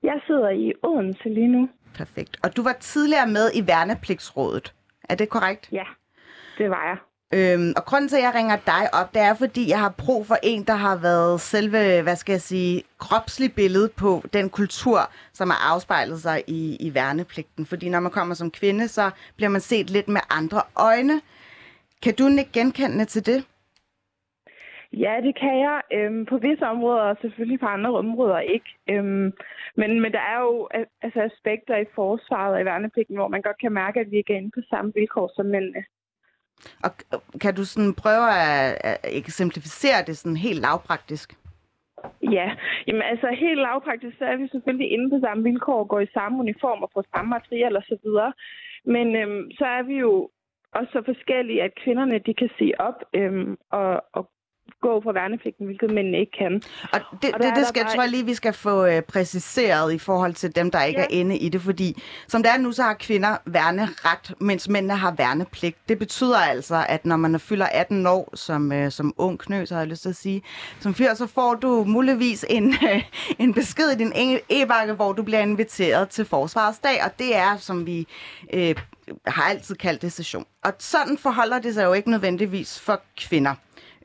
Jeg sidder i Odense lige nu.
Perfekt. Og du var tidligere med i Værnepligtsrådet. Er det korrekt?
Ja, det var jeg.
Øhm, og grunden til, at jeg ringer dig op, det er, fordi jeg har brug for en, der har været selve, hvad skal jeg sige, kropslig billede på den kultur, som har afspejlet sig i, i værnepligten. Fordi når man kommer som kvinde, så bliver man set lidt med andre øjne. Kan du ikke genkende til det?
Ja, det kan jeg. Øhm, på visse områder, og selvfølgelig på andre områder ikke. Øhm, men, men der er jo altså aspekter i forsvaret og i værnepligten, hvor man godt kan mærke, at vi ikke er inde på samme vilkår som mændene.
Og kan du sådan prøve at, at eksemplificere det sådan helt lavpraktisk?
Ja, jamen altså helt lavpraktisk, så er vi selvfølgelig inde på samme vilkår, går i samme uniform og får samme materiale og så videre. Men øhm, så er vi jo også så forskellige, at kvinderne de kan se op øhm, og, og gå fra værnepligten, hvilket mændene ikke kan.
Og det,
Og
det, det skal,
bare-
tror jeg lige, vi skal få øh, præciseret i forhold til dem, der ikke
Ja.
er inde i det. Fordi som det er nu, så har kvinder værneret, mens mændene har værnepligt. Det betyder altså, at når man fylder 18 år som, øh, som ung knøs, har jeg lyst til at sige, som fyr, så får du muligvis en, [LAUGHS] øh, en besked i din e-bakke, hvor du bliver inviteret til Forsvarets dag. Og det er, som vi øh, har altid kaldt det, session. Og sådan forholder det sig jo ikke nødvendigvis for kvinder.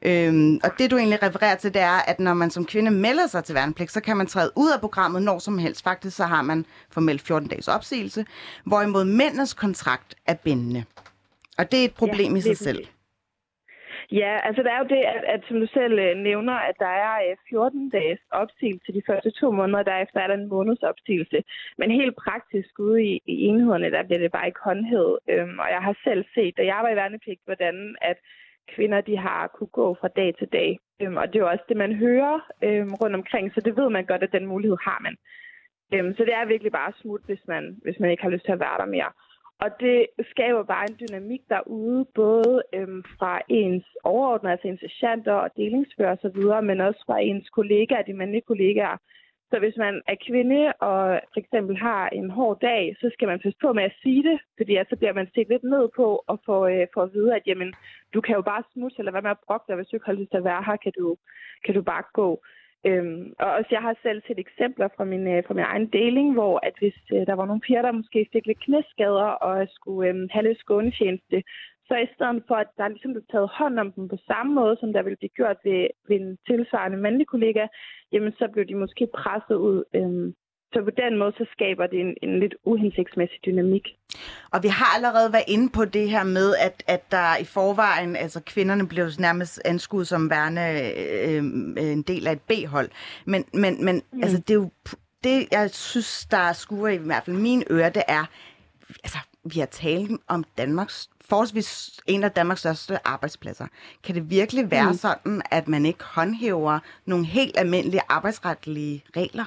Øhm, og det du egentlig refererer til, det er, at når man som kvinde melder sig til værnepligt, så kan man træde ud af programmet når som helst. Faktisk så har man formelt 14 dages opsigelse, hvorimod mændenes kontrakt er bindende. Og det er et problem
Ja,
i sig selv.
Ja, altså der er jo det, at, at som du selv øh, nævner, at der er øh, 14 dages opsigelse de første to måneder, derefter er der en måneds opsigelse. Men helt praktisk ude i, i enhederne, der bliver det bare ikke håndhævet. Øhm, og jeg har selv set, da jeg var i værnepligt, hvordan at kvinder de har kunne gå fra dag til dag. Øhm, og det er jo også det, man hører øhm, rundt omkring, så det ved man godt, at den mulighed har man. Øhm, så det er virkelig bare smut, hvis man, hvis man ikke har lyst til at være der mere. Og det skaber bare en dynamik derude, både øhm, fra ens overordnede, altså ens sergeanter og delingsfører osv., men også fra ens kollegaer, de mandlige kollegaer. Så hvis man er kvinde og for eksempel har en hård dag, så skal man passe på med at sige det, fordi så bliver man set lidt ned på og får, øh, får at vide, at jamen, du kan jo bare smutte, eller hvad med at brokke dig, hvis du ikke har lyst til at være her, kan du, kan du bare gå. Øhm, og også jeg har selv set eksempler fra min, øh, fra min egen deling, hvor at hvis øh, der var nogle piger, der måske fik lidt knæskader og skulle øh, have lidt skånetjeneste, så i stedet for, at der ligesom blev taget hånd om dem på samme måde, som der ville blive gjort ved, ved en tilsvarende mandlig kollega, jamen så blev de måske presset ud. Øhm, så på den måde, så skaber det en, en lidt uhensigtsmæssig dynamik.
Og vi har allerede været inde på det her med, at, at der i forvejen, altså kvinderne blev nærmest anskuet som værende øh, en del af et B-hold. Men, men, men mm. altså, det er jo det, jeg synes, der skuer i hvert fald mine ører, det er, altså, vi har talt om Danmarks, forholdsvis en af Danmarks største arbejdspladser. Kan det virkelig være mm. sådan, at man ikke håndhæver nogle helt almindelige arbejdsretlige regler?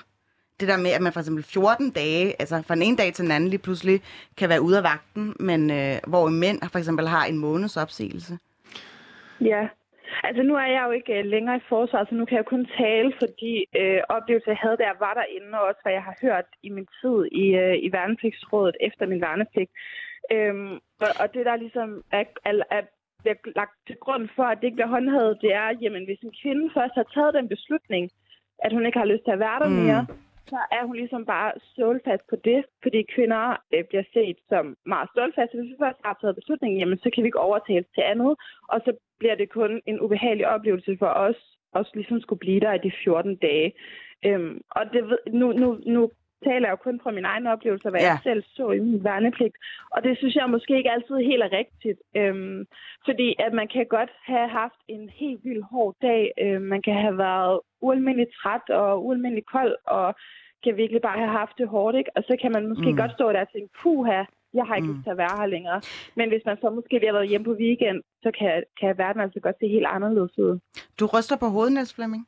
det der med, at man for eksempel 14 dage, altså fra den ene dag til den anden lige pludselig kan være ude af vagten, men øh, hvor mænd for eksempel har en måneds opsigelse.
Ja, altså nu er jeg jo ikke øh, længere i forsvaret, så nu kan jeg kun tale for de øh, oplevelser, jeg havde, da jeg var derinde, og også hvad jeg har hørt i min tid i, øh, i værnepligtsrådet efter min værnepligt. Øhm, og, og det, der ligesom er, er, er bliver lagt til grund for, at det ikke bliver håndhævet, det er, jamen hvis en kvinde først har taget den beslutning, at hun ikke har lyst til at være der
Mm
så er hun ligesom bare stålfast på det, fordi kvinder øh, bliver set som meget stålfaste. Hvis vi først har taget beslutningen, jamen, så kan vi ikke overtales til andet, og så bliver det kun en ubehagelig oplevelse for os, også ligesom skulle blive der i de 14 dage. Øhm, og det, nu, nu, nu taler jeg jo kun fra min egen oplevelse, hvad
Ja.
jeg selv så i min værnepligt. Og det synes jeg måske ikke altid helt er rigtigt. Øhm, fordi at man kan godt have haft en helt vildt hård dag. Øhm, man kan have været ualmindeligt træt og ualmindeligt kold, og kan virkelig bare have haft det hårdt, ikke? Og så kan man måske
mm.
godt stå der og tænke, puha, jeg har ikke
Mm.
lyst til at være her længere. Men hvis man så måske lige har været hjemme på weekend, så kan, kan verden altså godt se helt anderledes ud.
Du ryster på hovedet, Niels Flemming.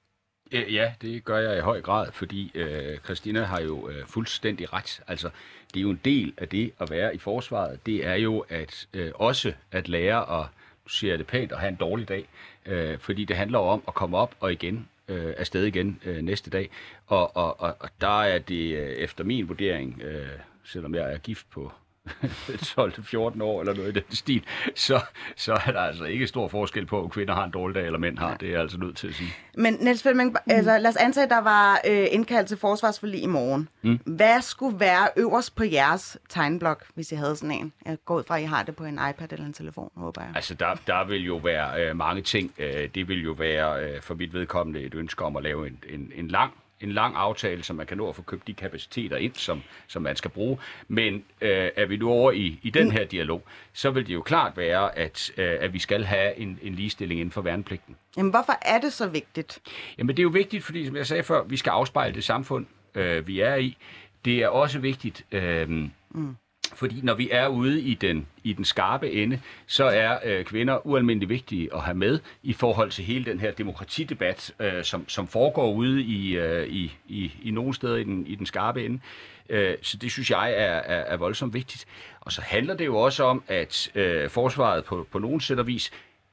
Øh, Ja, det gør jeg i høj grad, fordi øh, Christina har jo øh, fuldstændig ret. Altså, det er jo en del af det at være i forsvaret. Det er jo at øh, også at lære at, nu siger jeg det pænt, at have en dårlig dag. Øh, fordi det handler om at komme op og igen øh, afsted igen øh, næste dag. Og, og, og, og der er det øh, efter min vurdering, øh, selvom jeg er gift på [LAUGHS] 12-14 år eller noget i den stil, så, så er der altså ikke stor forskel på, om kvinder har en dårlig dag eller mænd har. Det er jeg altså nødt til at sige.
Men Niels Felming, mm. altså, lad os antage, at der var øh, indkaldt til forsvarsforlig i morgen. Mm. Hvad skulle være øverst på jeres tegnblok, hvis I havde sådan en? Jeg går ud fra, at I har det på en iPad eller en telefon, håber jeg.
Altså, der, der vil jo være øh, mange ting. Øh, det vil jo være øh, for mit vedkommende et ønske om at lave en, en, en lang en lang aftale, så man kan nå at få købt de kapaciteter ind, som, som man skal bruge. Men øh, er vi nu over i, i den her dialog, så vil det jo klart være, at, øh, at vi skal have en, en ligestilling inden for værnepligten.
Jamen, hvorfor er det så vigtigt?
Jamen, det er jo vigtigt, fordi, som jeg sagde før, vi skal afspejle det samfund, øh, vi er i. Det er også vigtigt, øh, mm fordi når vi er ude i den, i den skarpe ende, så er øh, kvinder ualmindeligt vigtige at have med i forhold til hele den her demokratidebat, øh, som, som foregår ude i, øh, i, i, i nogle steder i den, i den skarpe ende. Øh, så det synes jeg er, er, er voldsomt vigtigt. Og så handler det jo også om, at øh, forsvaret på, på nogen sæt og vis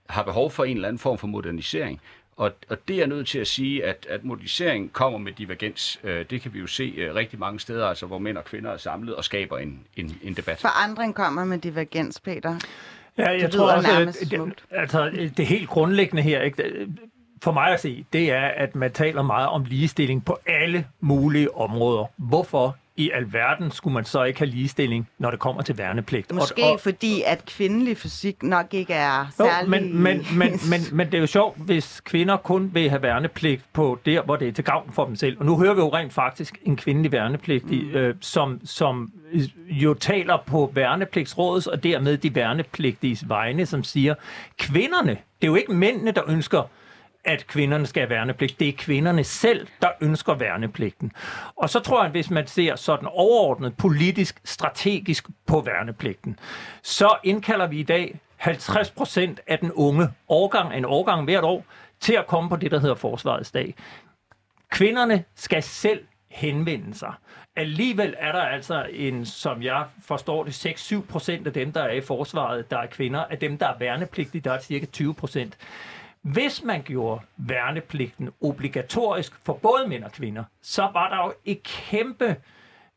har behov for en eller anden form for modernisering. Og, og det er nødt til at sige, at, at modernisering kommer med divergens. Øh, det kan vi jo se øh, rigtig mange steder, altså, hvor mænd og kvinder er samlet og skaber en, en, en debat.
Forandring kommer med divergens, Peter.
Ja, jeg det tror også, at det, altså, det helt grundlæggende her, ikke, for mig at se, det er, at man taler meget om ligestilling på alle mulige områder. Hvorfor? I alverden skulle man så ikke have ligestilling, når det kommer til værnepligt.
Måske og, og, fordi, at kvindelig fysik nok ikke er særlig...
Jo, men, men, men, men, men det er jo sjovt, hvis kvinder kun vil have værnepligt på der, hvor det er til gavn for dem selv. Og nu hører vi jo rent faktisk en kvindelig værnepligtig, mm. øh, som, som jo taler på værnepligtsrådets og dermed de værnepligtiges vegne, som siger, kvinderne, det er jo ikke mændene, der ønsker at kvinderne skal have værnepligt. Det er kvinderne selv, der ønsker værnepligten. Og så tror jeg, at hvis man ser sådan overordnet politisk, strategisk på værnepligten, så indkalder vi i dag 50 procent af den unge årgang, en årgang hvert år, til at komme på det, der hedder Forsvarets dag. Kvinderne skal selv henvende sig. Alligevel er der altså en, som jeg forstår det, 6-7 procent af dem, der er i forsvaret, der er kvinder. Af dem, der er værnepligtige, der er cirka 20 procent. Hvis man gjorde værnepligten obligatorisk for både mænd og kvinder, så var der jo et kæmpe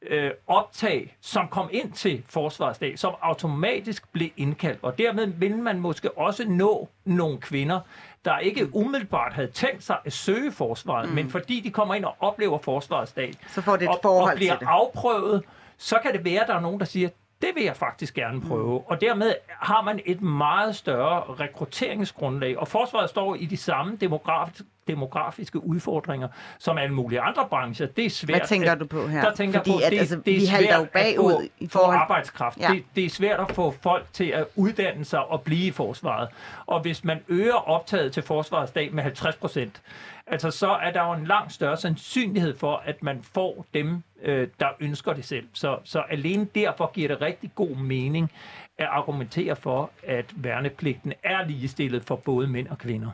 øh, optag, som kom ind til Forsvarsdag, som automatisk blev indkaldt. Og dermed ville man måske også nå nogle kvinder, der ikke umiddelbart havde tænkt sig at søge forsvaret, mm. men fordi de kommer ind og oplever Forsvarsdag,
så får det et
og, og bliver afprøvet, så kan det være, at der er nogen, der siger, det vil jeg faktisk gerne prøve. Mm. Og dermed har man et meget større rekrutteringsgrundlag. Og forsvaret står i de samme demografiske demografiske udfordringer, som alle mulige andre brancher. Det er svært.
Hvad tænker at, du på her?
Der tænker
Fordi
på,
at,
det,
altså,
det er
vi
svært
jo bagud at få,
i forhold... få arbejdskraft. Ja. Det, det er svært at få folk til at uddanne sig og blive i forsvaret. Og hvis man øger optaget til forsvarsdag med 50 procent, altså så er der jo en langt større sandsynlighed for, at man får dem, øh, der ønsker det selv. Så, så alene derfor giver det rigtig god mening at argumentere for, at værnepligten er ligestillet for både mænd og kvinder.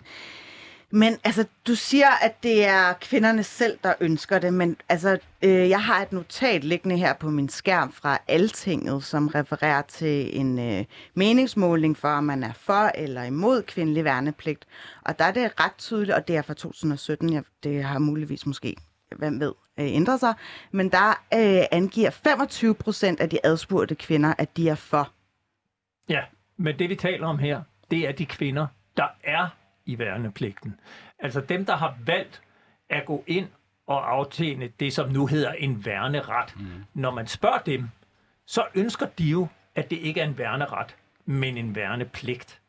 Men altså, du siger, at det er kvinderne selv, der ønsker det, men altså, øh, jeg har et notat liggende her på min skærm fra Altinget, som refererer til en øh, meningsmåling for, om man er for eller imod kvindelig værnepligt. Og der er det ret tydeligt, og det er fra 2017, jeg, det har muligvis måske, hvem ved, øh, ændret sig, men der øh, angiver 25 procent af de adspurgte kvinder, at de er for.
Ja, men det vi taler om her, det er de kvinder, der er i værnepligten. Altså dem, der har valgt at gå ind og aftjene det, som nu hedder en værneret. Mm. Når man spørger dem, så ønsker de jo, at det ikke er en værneret, men en værnepligt.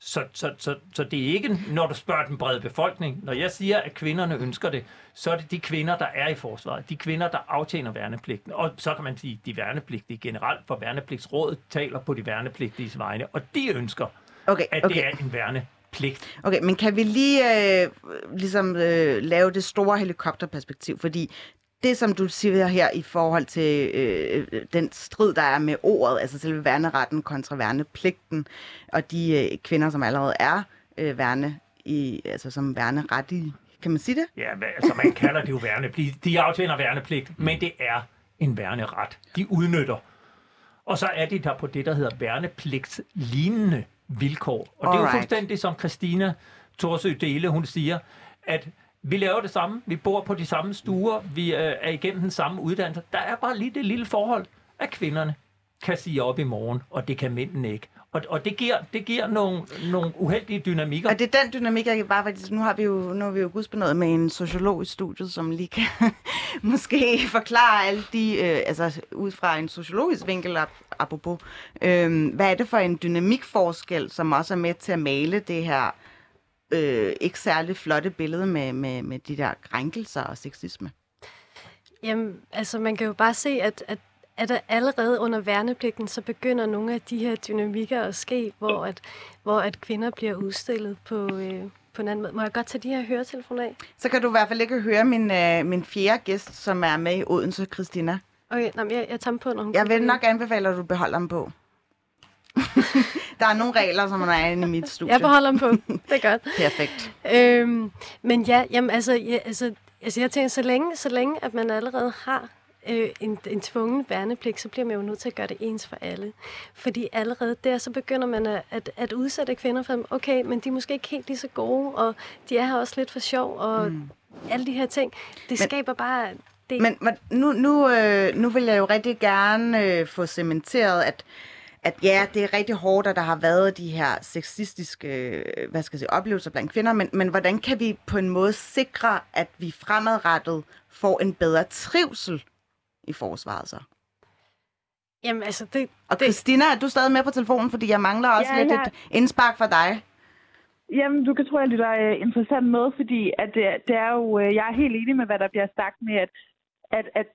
Så, så, så, så det er ikke, når du spørger den brede befolkning. Når jeg siger, at kvinderne ønsker det, så er det de kvinder, der er i forsvaret. De kvinder, der aftjener værnepligten. Og så kan man sige, de værnepligtige generelt, for værnepligtsrådet taler på de værnepligtige vegne. Og de ønsker, okay, okay. at det er en værne pligt.
Okay, men kan vi lige øh, ligesom øh, lave det store helikopterperspektiv? Fordi det, som du siger her i forhold til øh, den strid, der er med ordet, altså selve værneretten kontra værnepligten, og de øh, kvinder, som allerede er øh, værne i, altså som værnerettige, kan man sige det?
Ja, altså man kalder det jo værnepligt. De aftjener værnepligt, men det er en værneret. De udnytter. Og så er de der på det, der hedder værnepligtslignende vilkår. Og Alright. det er jo fuldstændig som Christina Torsø Dele, hun siger, at vi laver det samme, vi bor på de samme stuer, vi øh, er igennem den samme uddannelse. Der er bare lige det lille forhold, at kvinderne kan sige op i morgen, og det kan mændene ikke. Og, og det giver, det giver nogle, nogle uheldige dynamikker.
Og det er den dynamik, jeg bare faktisk, nu har vi jo, nu har vi jo gudsbenået med en sociolog i studiet, som lige kan [LAUGHS] måske forklare alle de, øh, altså ud fra en sociologisk vinkel, ap- apropos, øh, hvad er det for en dynamikforskel, som også er med til at male det her øh, ikke særlig flotte billede med, med, med de der krænkelser og sexisme?
Jamen, altså man kan jo bare se, at, at at der allerede under værnepligten, så begynder nogle af de her dynamikker at ske, hvor at, hvor at kvinder bliver udstillet på, øh, på en anden måde. Må jeg godt tage de her høretelefoner af?
Så kan du i hvert fald ikke høre min, øh, min fjerde gæst, som er med i Odense, Christina.
Okay, nej, jeg, jeg tager dem på, når hun
Jeg vil nok anbefale, at du beholder dem på. [LAUGHS] der er nogle regler, som er inde i mit studie.
Jeg beholder dem på. Det er godt. [LAUGHS]
Perfekt.
Øhm, men ja, jamen, altså, ja, altså, altså, jeg tænker, så længe, så længe at man allerede har øh, en, en tvungen værnepligt, så bliver man jo nødt til at gøre det ens for alle. Fordi allerede der, så begynder man at, at, at udsætte kvinder for, okay, men de er måske ikke helt lige så gode, og de er her også lidt for sjov, og mm. alle de her ting. Det men, skaber bare... Det.
Men nu, nu, øh, nu vil jeg jo rigtig gerne øh, få cementeret, at at ja, det er rigtig hårdt, at der har været de her sexistiske øh, hvad skal jeg sige, oplevelser blandt kvinder, men, men hvordan kan vi på en måde sikre, at vi fremadrettet får en bedre trivsel i forsvaret så?
Jamen altså, det...
Og Christina, er du stadig med på telefonen, fordi jeg mangler også ja, lidt ja. et indspark fra dig?
Jamen, du kan tro, at det er uh, interessant med, fordi at det, det er jo, jeg er helt enig med, hvad der bliver sagt med, at, at, at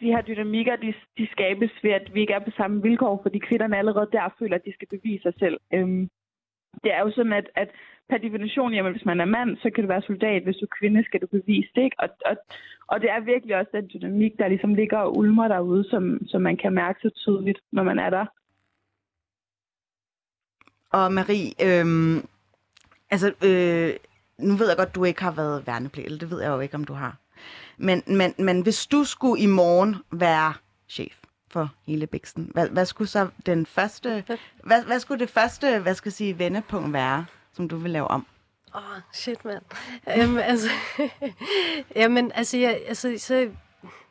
de her dynamikker, de, de skabes ved, at vi ikke er på samme vilkår, fordi kvinderne allerede der føler, at de skal bevise sig selv. Øhm, det er jo sådan, at, at per definition, jamen, hvis man er mand, så kan du være soldat. Hvis du er kvinde, skal du bevise det. Ikke? Og, og, og det er virkelig også den dynamik, der ligesom ligger og ulmer derude, som, som man kan mærke så tydeligt, når man er der.
Og Marie, øhm, altså, øh, nu ved jeg godt, du ikke har været værnepligt, det ved jeg jo ikke, om du har. Men, men, men hvis du skulle i morgen være chef for hele Bixen, hvad, hvad skulle så den første, hvad, hvad skulle det første, hvad skal jeg sige, vendepunkt være? som du vil lave om?
Åh, oh, shit, mand. um, altså, [LAUGHS] jamen, altså, ja, altså, så,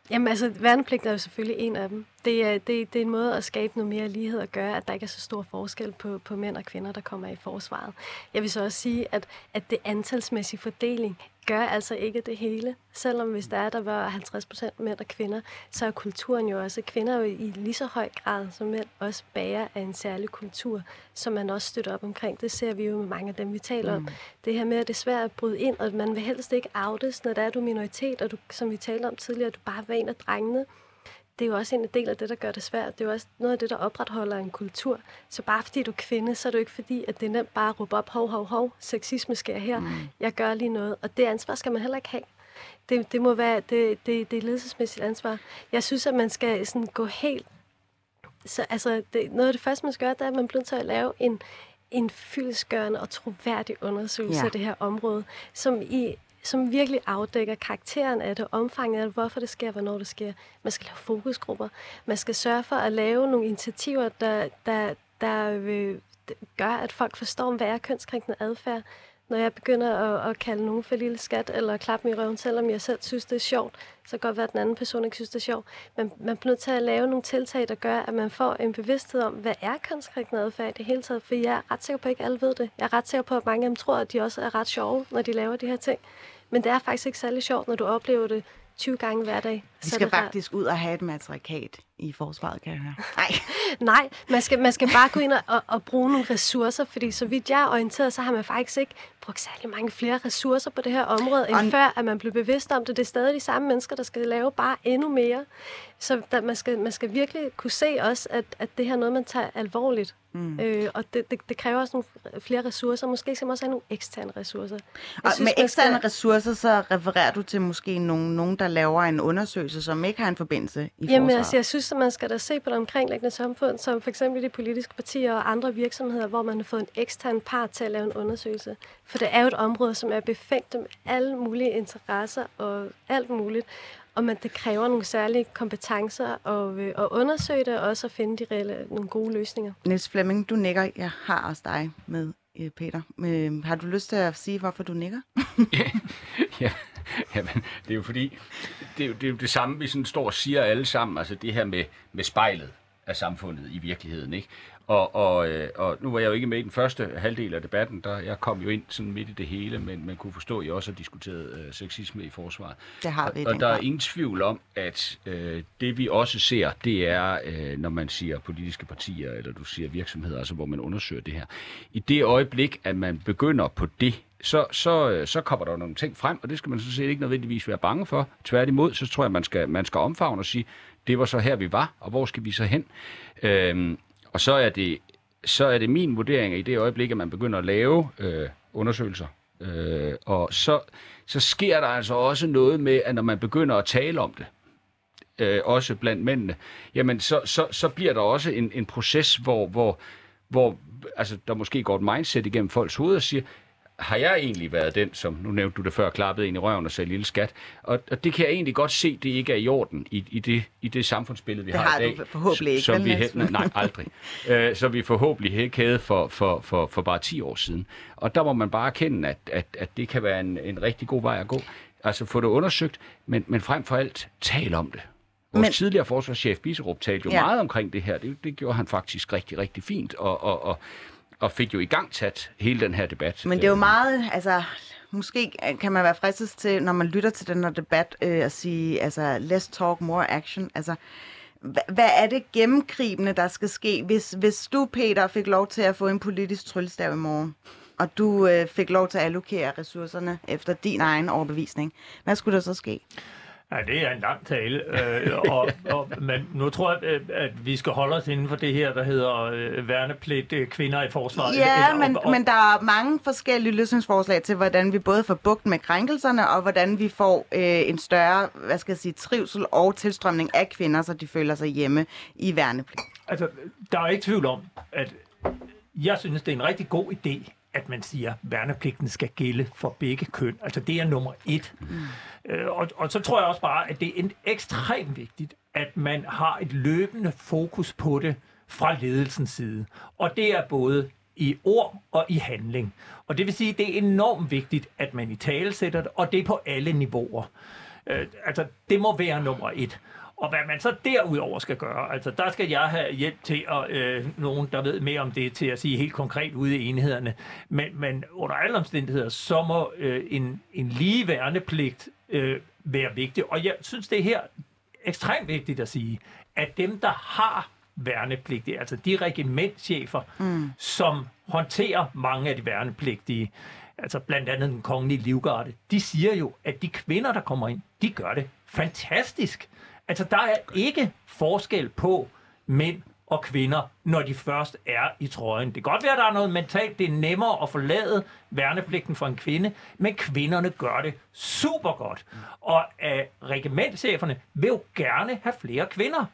jamen, altså, værnepligt er jo selvfølgelig en af dem. Det er, det, det er en måde at skabe noget mere lighed og gøre, at der ikke er så stor forskel på, på mænd og kvinder, der kommer i forsvaret. Jeg vil så også sige, at, at det antalsmæssige fordeling gør altså ikke det hele. Selvom hvis der er, der var 50 procent mænd og kvinder, så er kulturen jo også, kvinder jo i lige så høj grad som mænd også bærer af en særlig kultur, som man også støtter op omkring. Det ser vi jo med mange af dem, vi taler mm. om. Det her med, at det er svært at bryde ind, og man vil helst ikke outes, når der er du minoritet, og du, som vi talte om tidligere, du bare var en af drengene det er jo også en del af det, der gør det svært. Det er jo også noget af det, der opretholder en kultur. Så bare fordi du er kvinde, så er det jo ikke fordi, at det er nemt bare at råbe op, hov, hov, hov, sexisme sker her, mm. jeg gør lige noget. Og det ansvar skal man heller ikke have. Det, det må være, det, det, det er ledelsesmæssigt ansvar. Jeg synes, at man skal sådan gå helt... Så, altså, det, noget af det første, man skal gøre, det er, at man bliver til at lave en, en fyldesgørende og troværdig undersøgelse ja. af det her område, som i som virkelig afdækker karakteren af det, omfanget af det, hvorfor det sker, hvornår det sker. Man skal lave fokusgrupper. Man skal sørge for at lave nogle initiativer, der, der, der øh, gør, at folk forstår, hvad er kønskrænkende adfærd. Når jeg begynder at, at kalde nogen for lille skat, eller klappe mig i røven, selvom jeg selv synes, det er sjovt, så kan godt være, at den anden person ikke synes, det er sjovt. Men man bliver nødt til at lave nogle tiltag, der gør, at man får en bevidsthed om, hvad er kønskrænkende adfærd i det hele taget. For jeg er ret sikker på, at ikke alle ved det. Jeg er ret sikker på, at mange af dem tror, at de også er ret sjove, når de laver de her ting. Men det er faktisk ikke særlig sjovt, når du oplever det 20 gange hver dag.
Vi skal faktisk ud og have et matrikat i forsvaret, kan jeg høre.
Nej. Nej, man skal, man skal bare gå ind og, og bruge nogle ressourcer, fordi så vidt jeg er orienteret, så har man faktisk ikke brugt særlig mange flere ressourcer på det her område, end og... før, at man blev bevidst om det. Det er stadig de samme mennesker, der skal lave bare endnu mere. Så der, man, skal, man skal virkelig kunne se også, at, at det her er noget, man tager alvorligt. Mm. Øh, og det, det, det kræver også nogle flere ressourcer. Måske skal man også have nogle eksterne ressourcer.
Jeg og synes, med eksterne skal... ressourcer, så refererer du til måske nogen, nogen, der laver en undersøgelse, som ikke har en forbindelse i
Jamen, altså, jeg synes, at man skal da se på det omkringliggende samfund, som for eksempel de politiske partier og andre virksomheder, hvor man har fået en ekstern part til at lave en undersøgelse. For det er jo et område, som er befængt med alle mulige interesser og alt muligt og man, det kræver nogle særlige kompetencer at, øh, at undersøge det, og også at finde de reelle, nogle gode løsninger.
Niels Flemming, du nikker. Jeg har også dig med, øh, Peter. Men, har du lyst til at sige, hvorfor du nikker? [LAUGHS]
ja, ja. [LAUGHS] Jamen, det er jo fordi, det er jo, det er jo det samme, vi sådan står og siger alle sammen, altså det her med, med spejlet. af samfundet i virkeligheden. Ikke? Og, og, øh, og nu var jeg jo ikke med i den første halvdel af debatten, der jeg kom jo ind sådan midt i det hele, men man kunne forstå, at I også har diskuteret øh, sexisme i forsvaret.
Det har vi
Og, og der er ingen tvivl om, at øh, det vi også ser, det er, øh, når man siger politiske partier, eller du siger virksomheder, altså hvor man undersøger det her. I det øjeblik, at man begynder på det, så, så, øh, så kommer der nogle ting frem, og det skal man så set ikke nødvendigvis være bange for. Tværtimod, så tror jeg, man skal, man skal omfavne og sige, det var så her, vi var, og hvor skal vi så hen? Øhm, og så er det så er det min vurdering, at i det øjeblik, at man begynder at lave øh, undersøgelser, øh, og så, så sker der altså også noget med, at når man begynder at tale om det, øh, også blandt mændene, jamen så, så, så bliver der også en, en proces, hvor, hvor, hvor altså, der måske går et mindset igennem folks hoveder og siger, har jeg egentlig været den, som, nu nævnte du det før, klappede ind i røven og sagde lille skat, og, og det kan jeg egentlig godt se, det ikke er i orden i, i, det, i det samfundsbillede, vi
Det
har,
har
i dag.
du forhåbentlig ikke,
Som
vel,
vi,
Niels?
he- nej, aldrig. [LAUGHS] Øh, så vi forhåbentlig ikke havde for, for, for, for bare 10 år siden. Og der må man bare erkende, at, at, at det kan være en, en rigtig god vej at gå. Altså få det undersøgt, men, men frem for alt, tal om det. Vores
Men-
tidligere forsvarschef Biserup talte jo
ja.
meget omkring det her. Det, det gjorde han faktisk rigtig, rigtig fint, og, og, og, og fik jo i gang sat hele den her debat.
Men det er jo meget, altså, måske kan man være fristet til, når man lytter til den her debat, øh, at sige, altså, less talk, more action. Altså, hvad er det gennemgribende, der skal ske, hvis, hvis du, Peter, fik lov til at få en politisk tryllestav i morgen, og du øh, fik lov til at allokere ressourcerne efter din egen overbevisning, hvad skulle der så ske?
Ja, det er en lang tale, øh, og, og, [LAUGHS] men nu tror jeg, at, at vi skal holde os inden for det her, der hedder øh, værnepligt øh, kvinder i forsvaret.
Ja,
Eller-
men,
og, og,
men der er mange forskellige løsningsforslag til, hvordan vi både får bugt med krænkelserne, og hvordan vi får øh, en større, hvad skal jeg sige, trivsel og tilstrømning af kvinder, så de føler sig hjemme i værnepligt.
Altså, der er ikke tvivl om, at jeg synes, det er en rigtig god idé, at man siger, at værnepligten skal gælde for begge køn. Altså, det er nummer et. Mm. Øh, og, og så tror jeg også bare, at det er en ekstremt vigtigt, at man har et løbende fokus på det fra ledelsens side. Og det er både i ord og i handling. Og det vil sige, at det er enormt vigtigt, at man i tale sætter det, og det er på alle niveauer. Øh, altså, det må være nummer et. Og hvad man så derudover skal gøre, altså der skal jeg have hjælp til, at øh, nogen, der ved mere om det, til at sige helt konkret ude i enhederne. Men, men under alle omstændigheder, så må øh, en, en lige værnepligt øh, være vigtig. Og jeg synes, det er her ekstremt vigtigt at sige, at dem, der har værnepligtige, altså de regimentchefer, mm. som håndterer mange af de værnepligtige, altså blandt andet den kongelige livgarde, de siger jo, at de kvinder, der kommer ind, de gør det fantastisk. Altså, der er ikke forskel på mænd og kvinder, når de først er i trøjen. Det kan godt være, at der er noget mentalt. Det er nemmere at forlade værnepligten for en kvinde, men kvinderne gør det super godt. Og uh, regimentcheferne vil jo gerne have flere kvinder.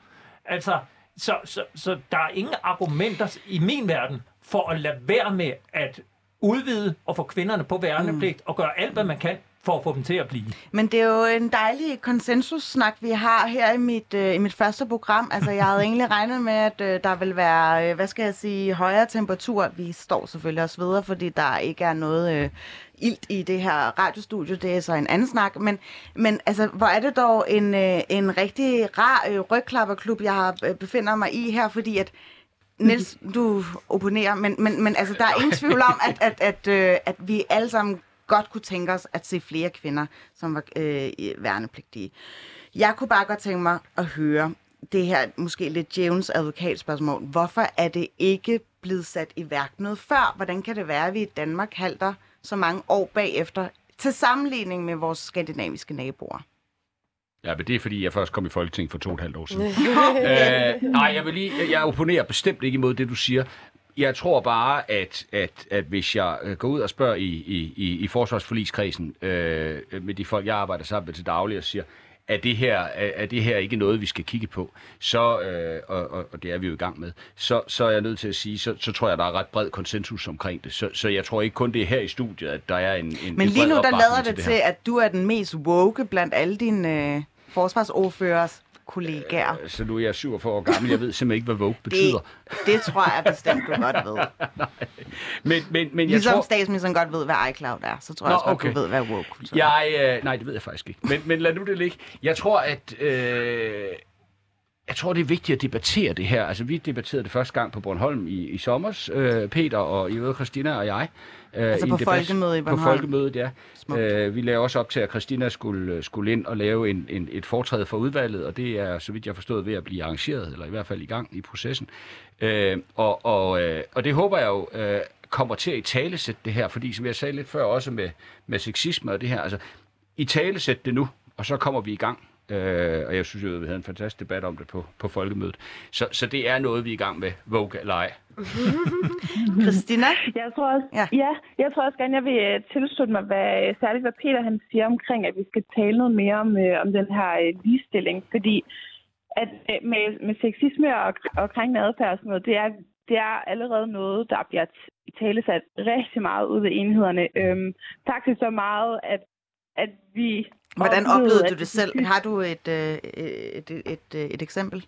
Altså, så, så, så der er ingen argumenter i min verden for at lade være med at udvide og få kvinderne på værnepligt og gøre alt, hvad man kan for at få dem til at blive.
Men det er jo en dejlig konsensussnak, vi har her i mit, øh, i mit første program. Altså, jeg havde egentlig regnet med, at øh, der vil være, øh, hvad skal jeg sige, højere temperatur. Vi står selvfølgelig også videre, fordi der ikke er noget øh, ilt i det her radiostudie. Det er så en anden snak. Men, men altså, hvor er det dog en, øh, en rigtig rar øh, rygklapperklub, jeg har, øh, befinder mig i her, fordi at Niels, du opponerer, men, men, men altså, der er ingen tvivl om, at, at, at, øh, at vi alle sammen godt kunne tænke os at se flere kvinder, som var øh, værnepligtige. Jeg kunne bare godt tænke mig at høre det her måske lidt djævens advokatspørgsmål. Hvorfor er det ikke blevet sat i værk noget før? Hvordan kan det være, at vi i Danmark halter så mange år bagefter til sammenligning med vores skandinaviske naboer?
Ja, men det er fordi, jeg først kom i Folketing for to og et halvt år siden. [LAUGHS] øh, nej, jeg vil lige, jeg opponerer bestemt ikke imod det, du siger. Jeg tror bare, at, at, at hvis jeg øh, går ud og spørger i, i, i, i forsvarsforligskredsen øh, med de folk, jeg arbejder sammen med til daglig, og siger, er det her, er, er det her ikke noget, vi skal kigge på, så, øh, og, og, og det er vi jo i gang med, så, så er jeg nødt til at sige, så, så tror jeg, der er ret bred konsensus omkring det. Så, så jeg tror ikke kun det er her i studiet, at der er en, en
Men
en
lige nu, der lader det
det
til, at du er den mest woke blandt alle dine øh, forsvarsordførers kollegaer.
Øh, Så nu er jeg 47 år gammel, jeg ved simpelthen ikke, hvad Vogue betyder.
Det, det tror jeg bestemt, du godt ved. [LAUGHS]
Men, men, men jeg
Ligesom
tror...
statsministeren godt ved, hvad iCloud er, så tror jeg
Nå,
også godt,
okay.
du ved, hvad kultur er.
Jeg, øh, nej, det ved jeg faktisk ikke. Men, men lad nu det ligge. Jeg tror, at øh, jeg tror, det er vigtigt at debattere det her. Altså, vi debatterede det første gang på Bornholm i, i sommer, øh, Peter og i øvrigt Christina og jeg.
Øh, altså på folkemødet i Bornholm?
På folkemødet, ja. Øh, vi lavede også op til, at Christina skulle, skulle ind og lave en, en, et foretræde for udvalget, og det er, så vidt jeg forstået, ved at blive arrangeret, eller i hvert fald i gang i processen. Øh, og, og, øh, og det håber jeg jo øh, kommer til at i talesætte det her, fordi som jeg sagde lidt før også med, med sexisme og det her, altså i talesætte det nu, og så kommer vi i gang. Øh, og jeg synes jo, at vi havde en fantastisk debat om det på, på folkemødet. Så, så det er noget, vi er i gang med, Vogue eller ej. [LAUGHS]
Christina?
Jeg tror også, ja. ja. jeg tror også gerne, jeg vil øh, tilslutte mig, hvad, særligt hvad Peter han siger omkring, at vi skal tale noget mere om, øh, om den her øh, ligestilling. Fordi at med, med sexisme og, og krænkende adfærd og sådan noget, det er, det er allerede noget, der bliver talesat rigtig meget ud af enhederne. Øhm, faktisk så meget, at, at vi
Hvordan oplevede du det selv? Har du et, øh, et, et, et, øh, et eksempel?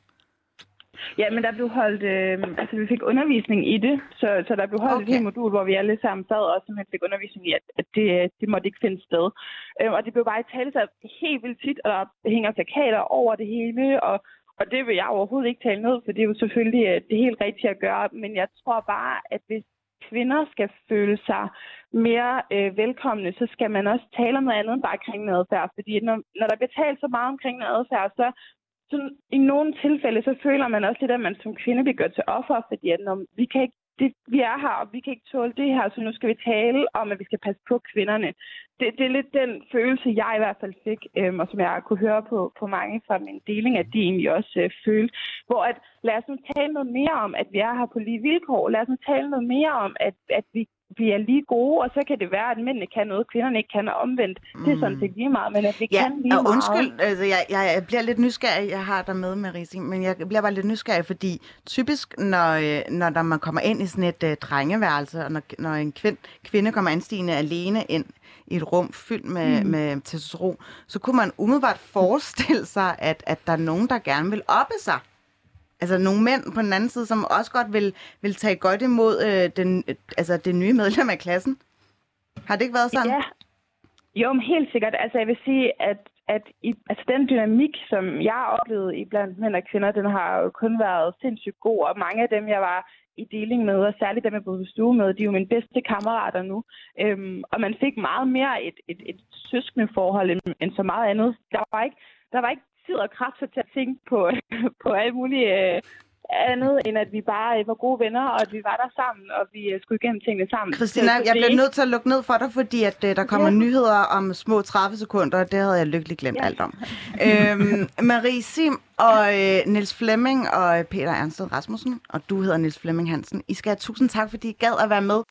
Ja, men der blev holdt, øh, altså vi fik undervisning i det, så, så der blev holdt okay. et helt modul, hvor vi alle sammen sad og simpelthen fik undervisning i, at, det, det måtte ikke finde sted. Øh, og det blev bare talt sig helt vildt tit, og der hænger plakater over det hele, og, og det vil jeg overhovedet ikke tale ned, for det er jo selvfølgelig det helt rigtige at gøre, men jeg tror bare, at hvis kvinder skal føle sig mere øh, velkomne, så skal man også tale om noget andet end bare kring adfærd. Fordi når, når der bliver talt så meget omkring adfærd, så, så i nogle tilfælde, så føler man også lidt, at man som kvinde bliver gjort til offer, fordi at når vi kan ikke det, vi er her, og vi kan ikke tåle det her, så nu skal vi tale om, at vi skal passe på kvinderne. Det, det er lidt den følelse, jeg i hvert fald fik, øhm, og som jeg kunne høre på, på mange fra min deling, at de egentlig også øh, følte. Hvor at, lad os nu tale noget mere om, at vi er her på lige vilkår. Lad os nu tale noget mere om, at, at vi vi er lige gode, og så kan det være, at mændene kan noget, kvinderne ikke kan, og omvendt. Mm. Det er sådan set lige meget, men at vi
ja,
kan lige
og undskyld, meget. altså, jeg, jeg bliver lidt nysgerrig, jeg har dig med, Marisi, men jeg bliver bare lidt nysgerrig, fordi typisk, når, øh, når der, man kommer ind i sådan et uh, drengeværelse, og når, når en kvind, kvinde kommer anstigende alene ind i et rum fyldt med, mm. med testosteron, så kunne man umiddelbart forestille sig, at, at der er nogen, der gerne vil oppe sig altså nogle mænd på den anden side, som også godt vil, vil tage godt imod øh, den, øh, altså det nye medlem af klassen. Har det ikke været sådan?
Ja. Jo, men helt sikkert. Altså jeg vil sige, at, at i, altså, den dynamik, som jeg har oplevet i blandt mænd og kvinder, den har jo kun været sindssygt god, og mange af dem, jeg var i deling med, og særligt dem, jeg boede i stue med, de er jo mine bedste kammerater nu. Øhm, og man fik meget mere et, et, et søskende forhold end, end så meget andet. Der var ikke, der var ikke tid og kræfter til at tænke på, [LAUGHS] på alle mulige øh, andet, end at vi bare øh, var gode venner, og at vi var der sammen, og vi øh, skulle igennem tingene sammen.
Christina, jeg bliver nødt til at lukke ned for dig, fordi at, uh, der kommer ja. nyheder om små 30 sekunder, og det havde jeg lykkeligt glemt ja. alt om. øhm, Marie Sim og øh, Niels Flemming og Peter Ernsted Rasmussen, og du hedder Niels Flemming Hansen. I skal have tusind tak, fordi I gad at være med.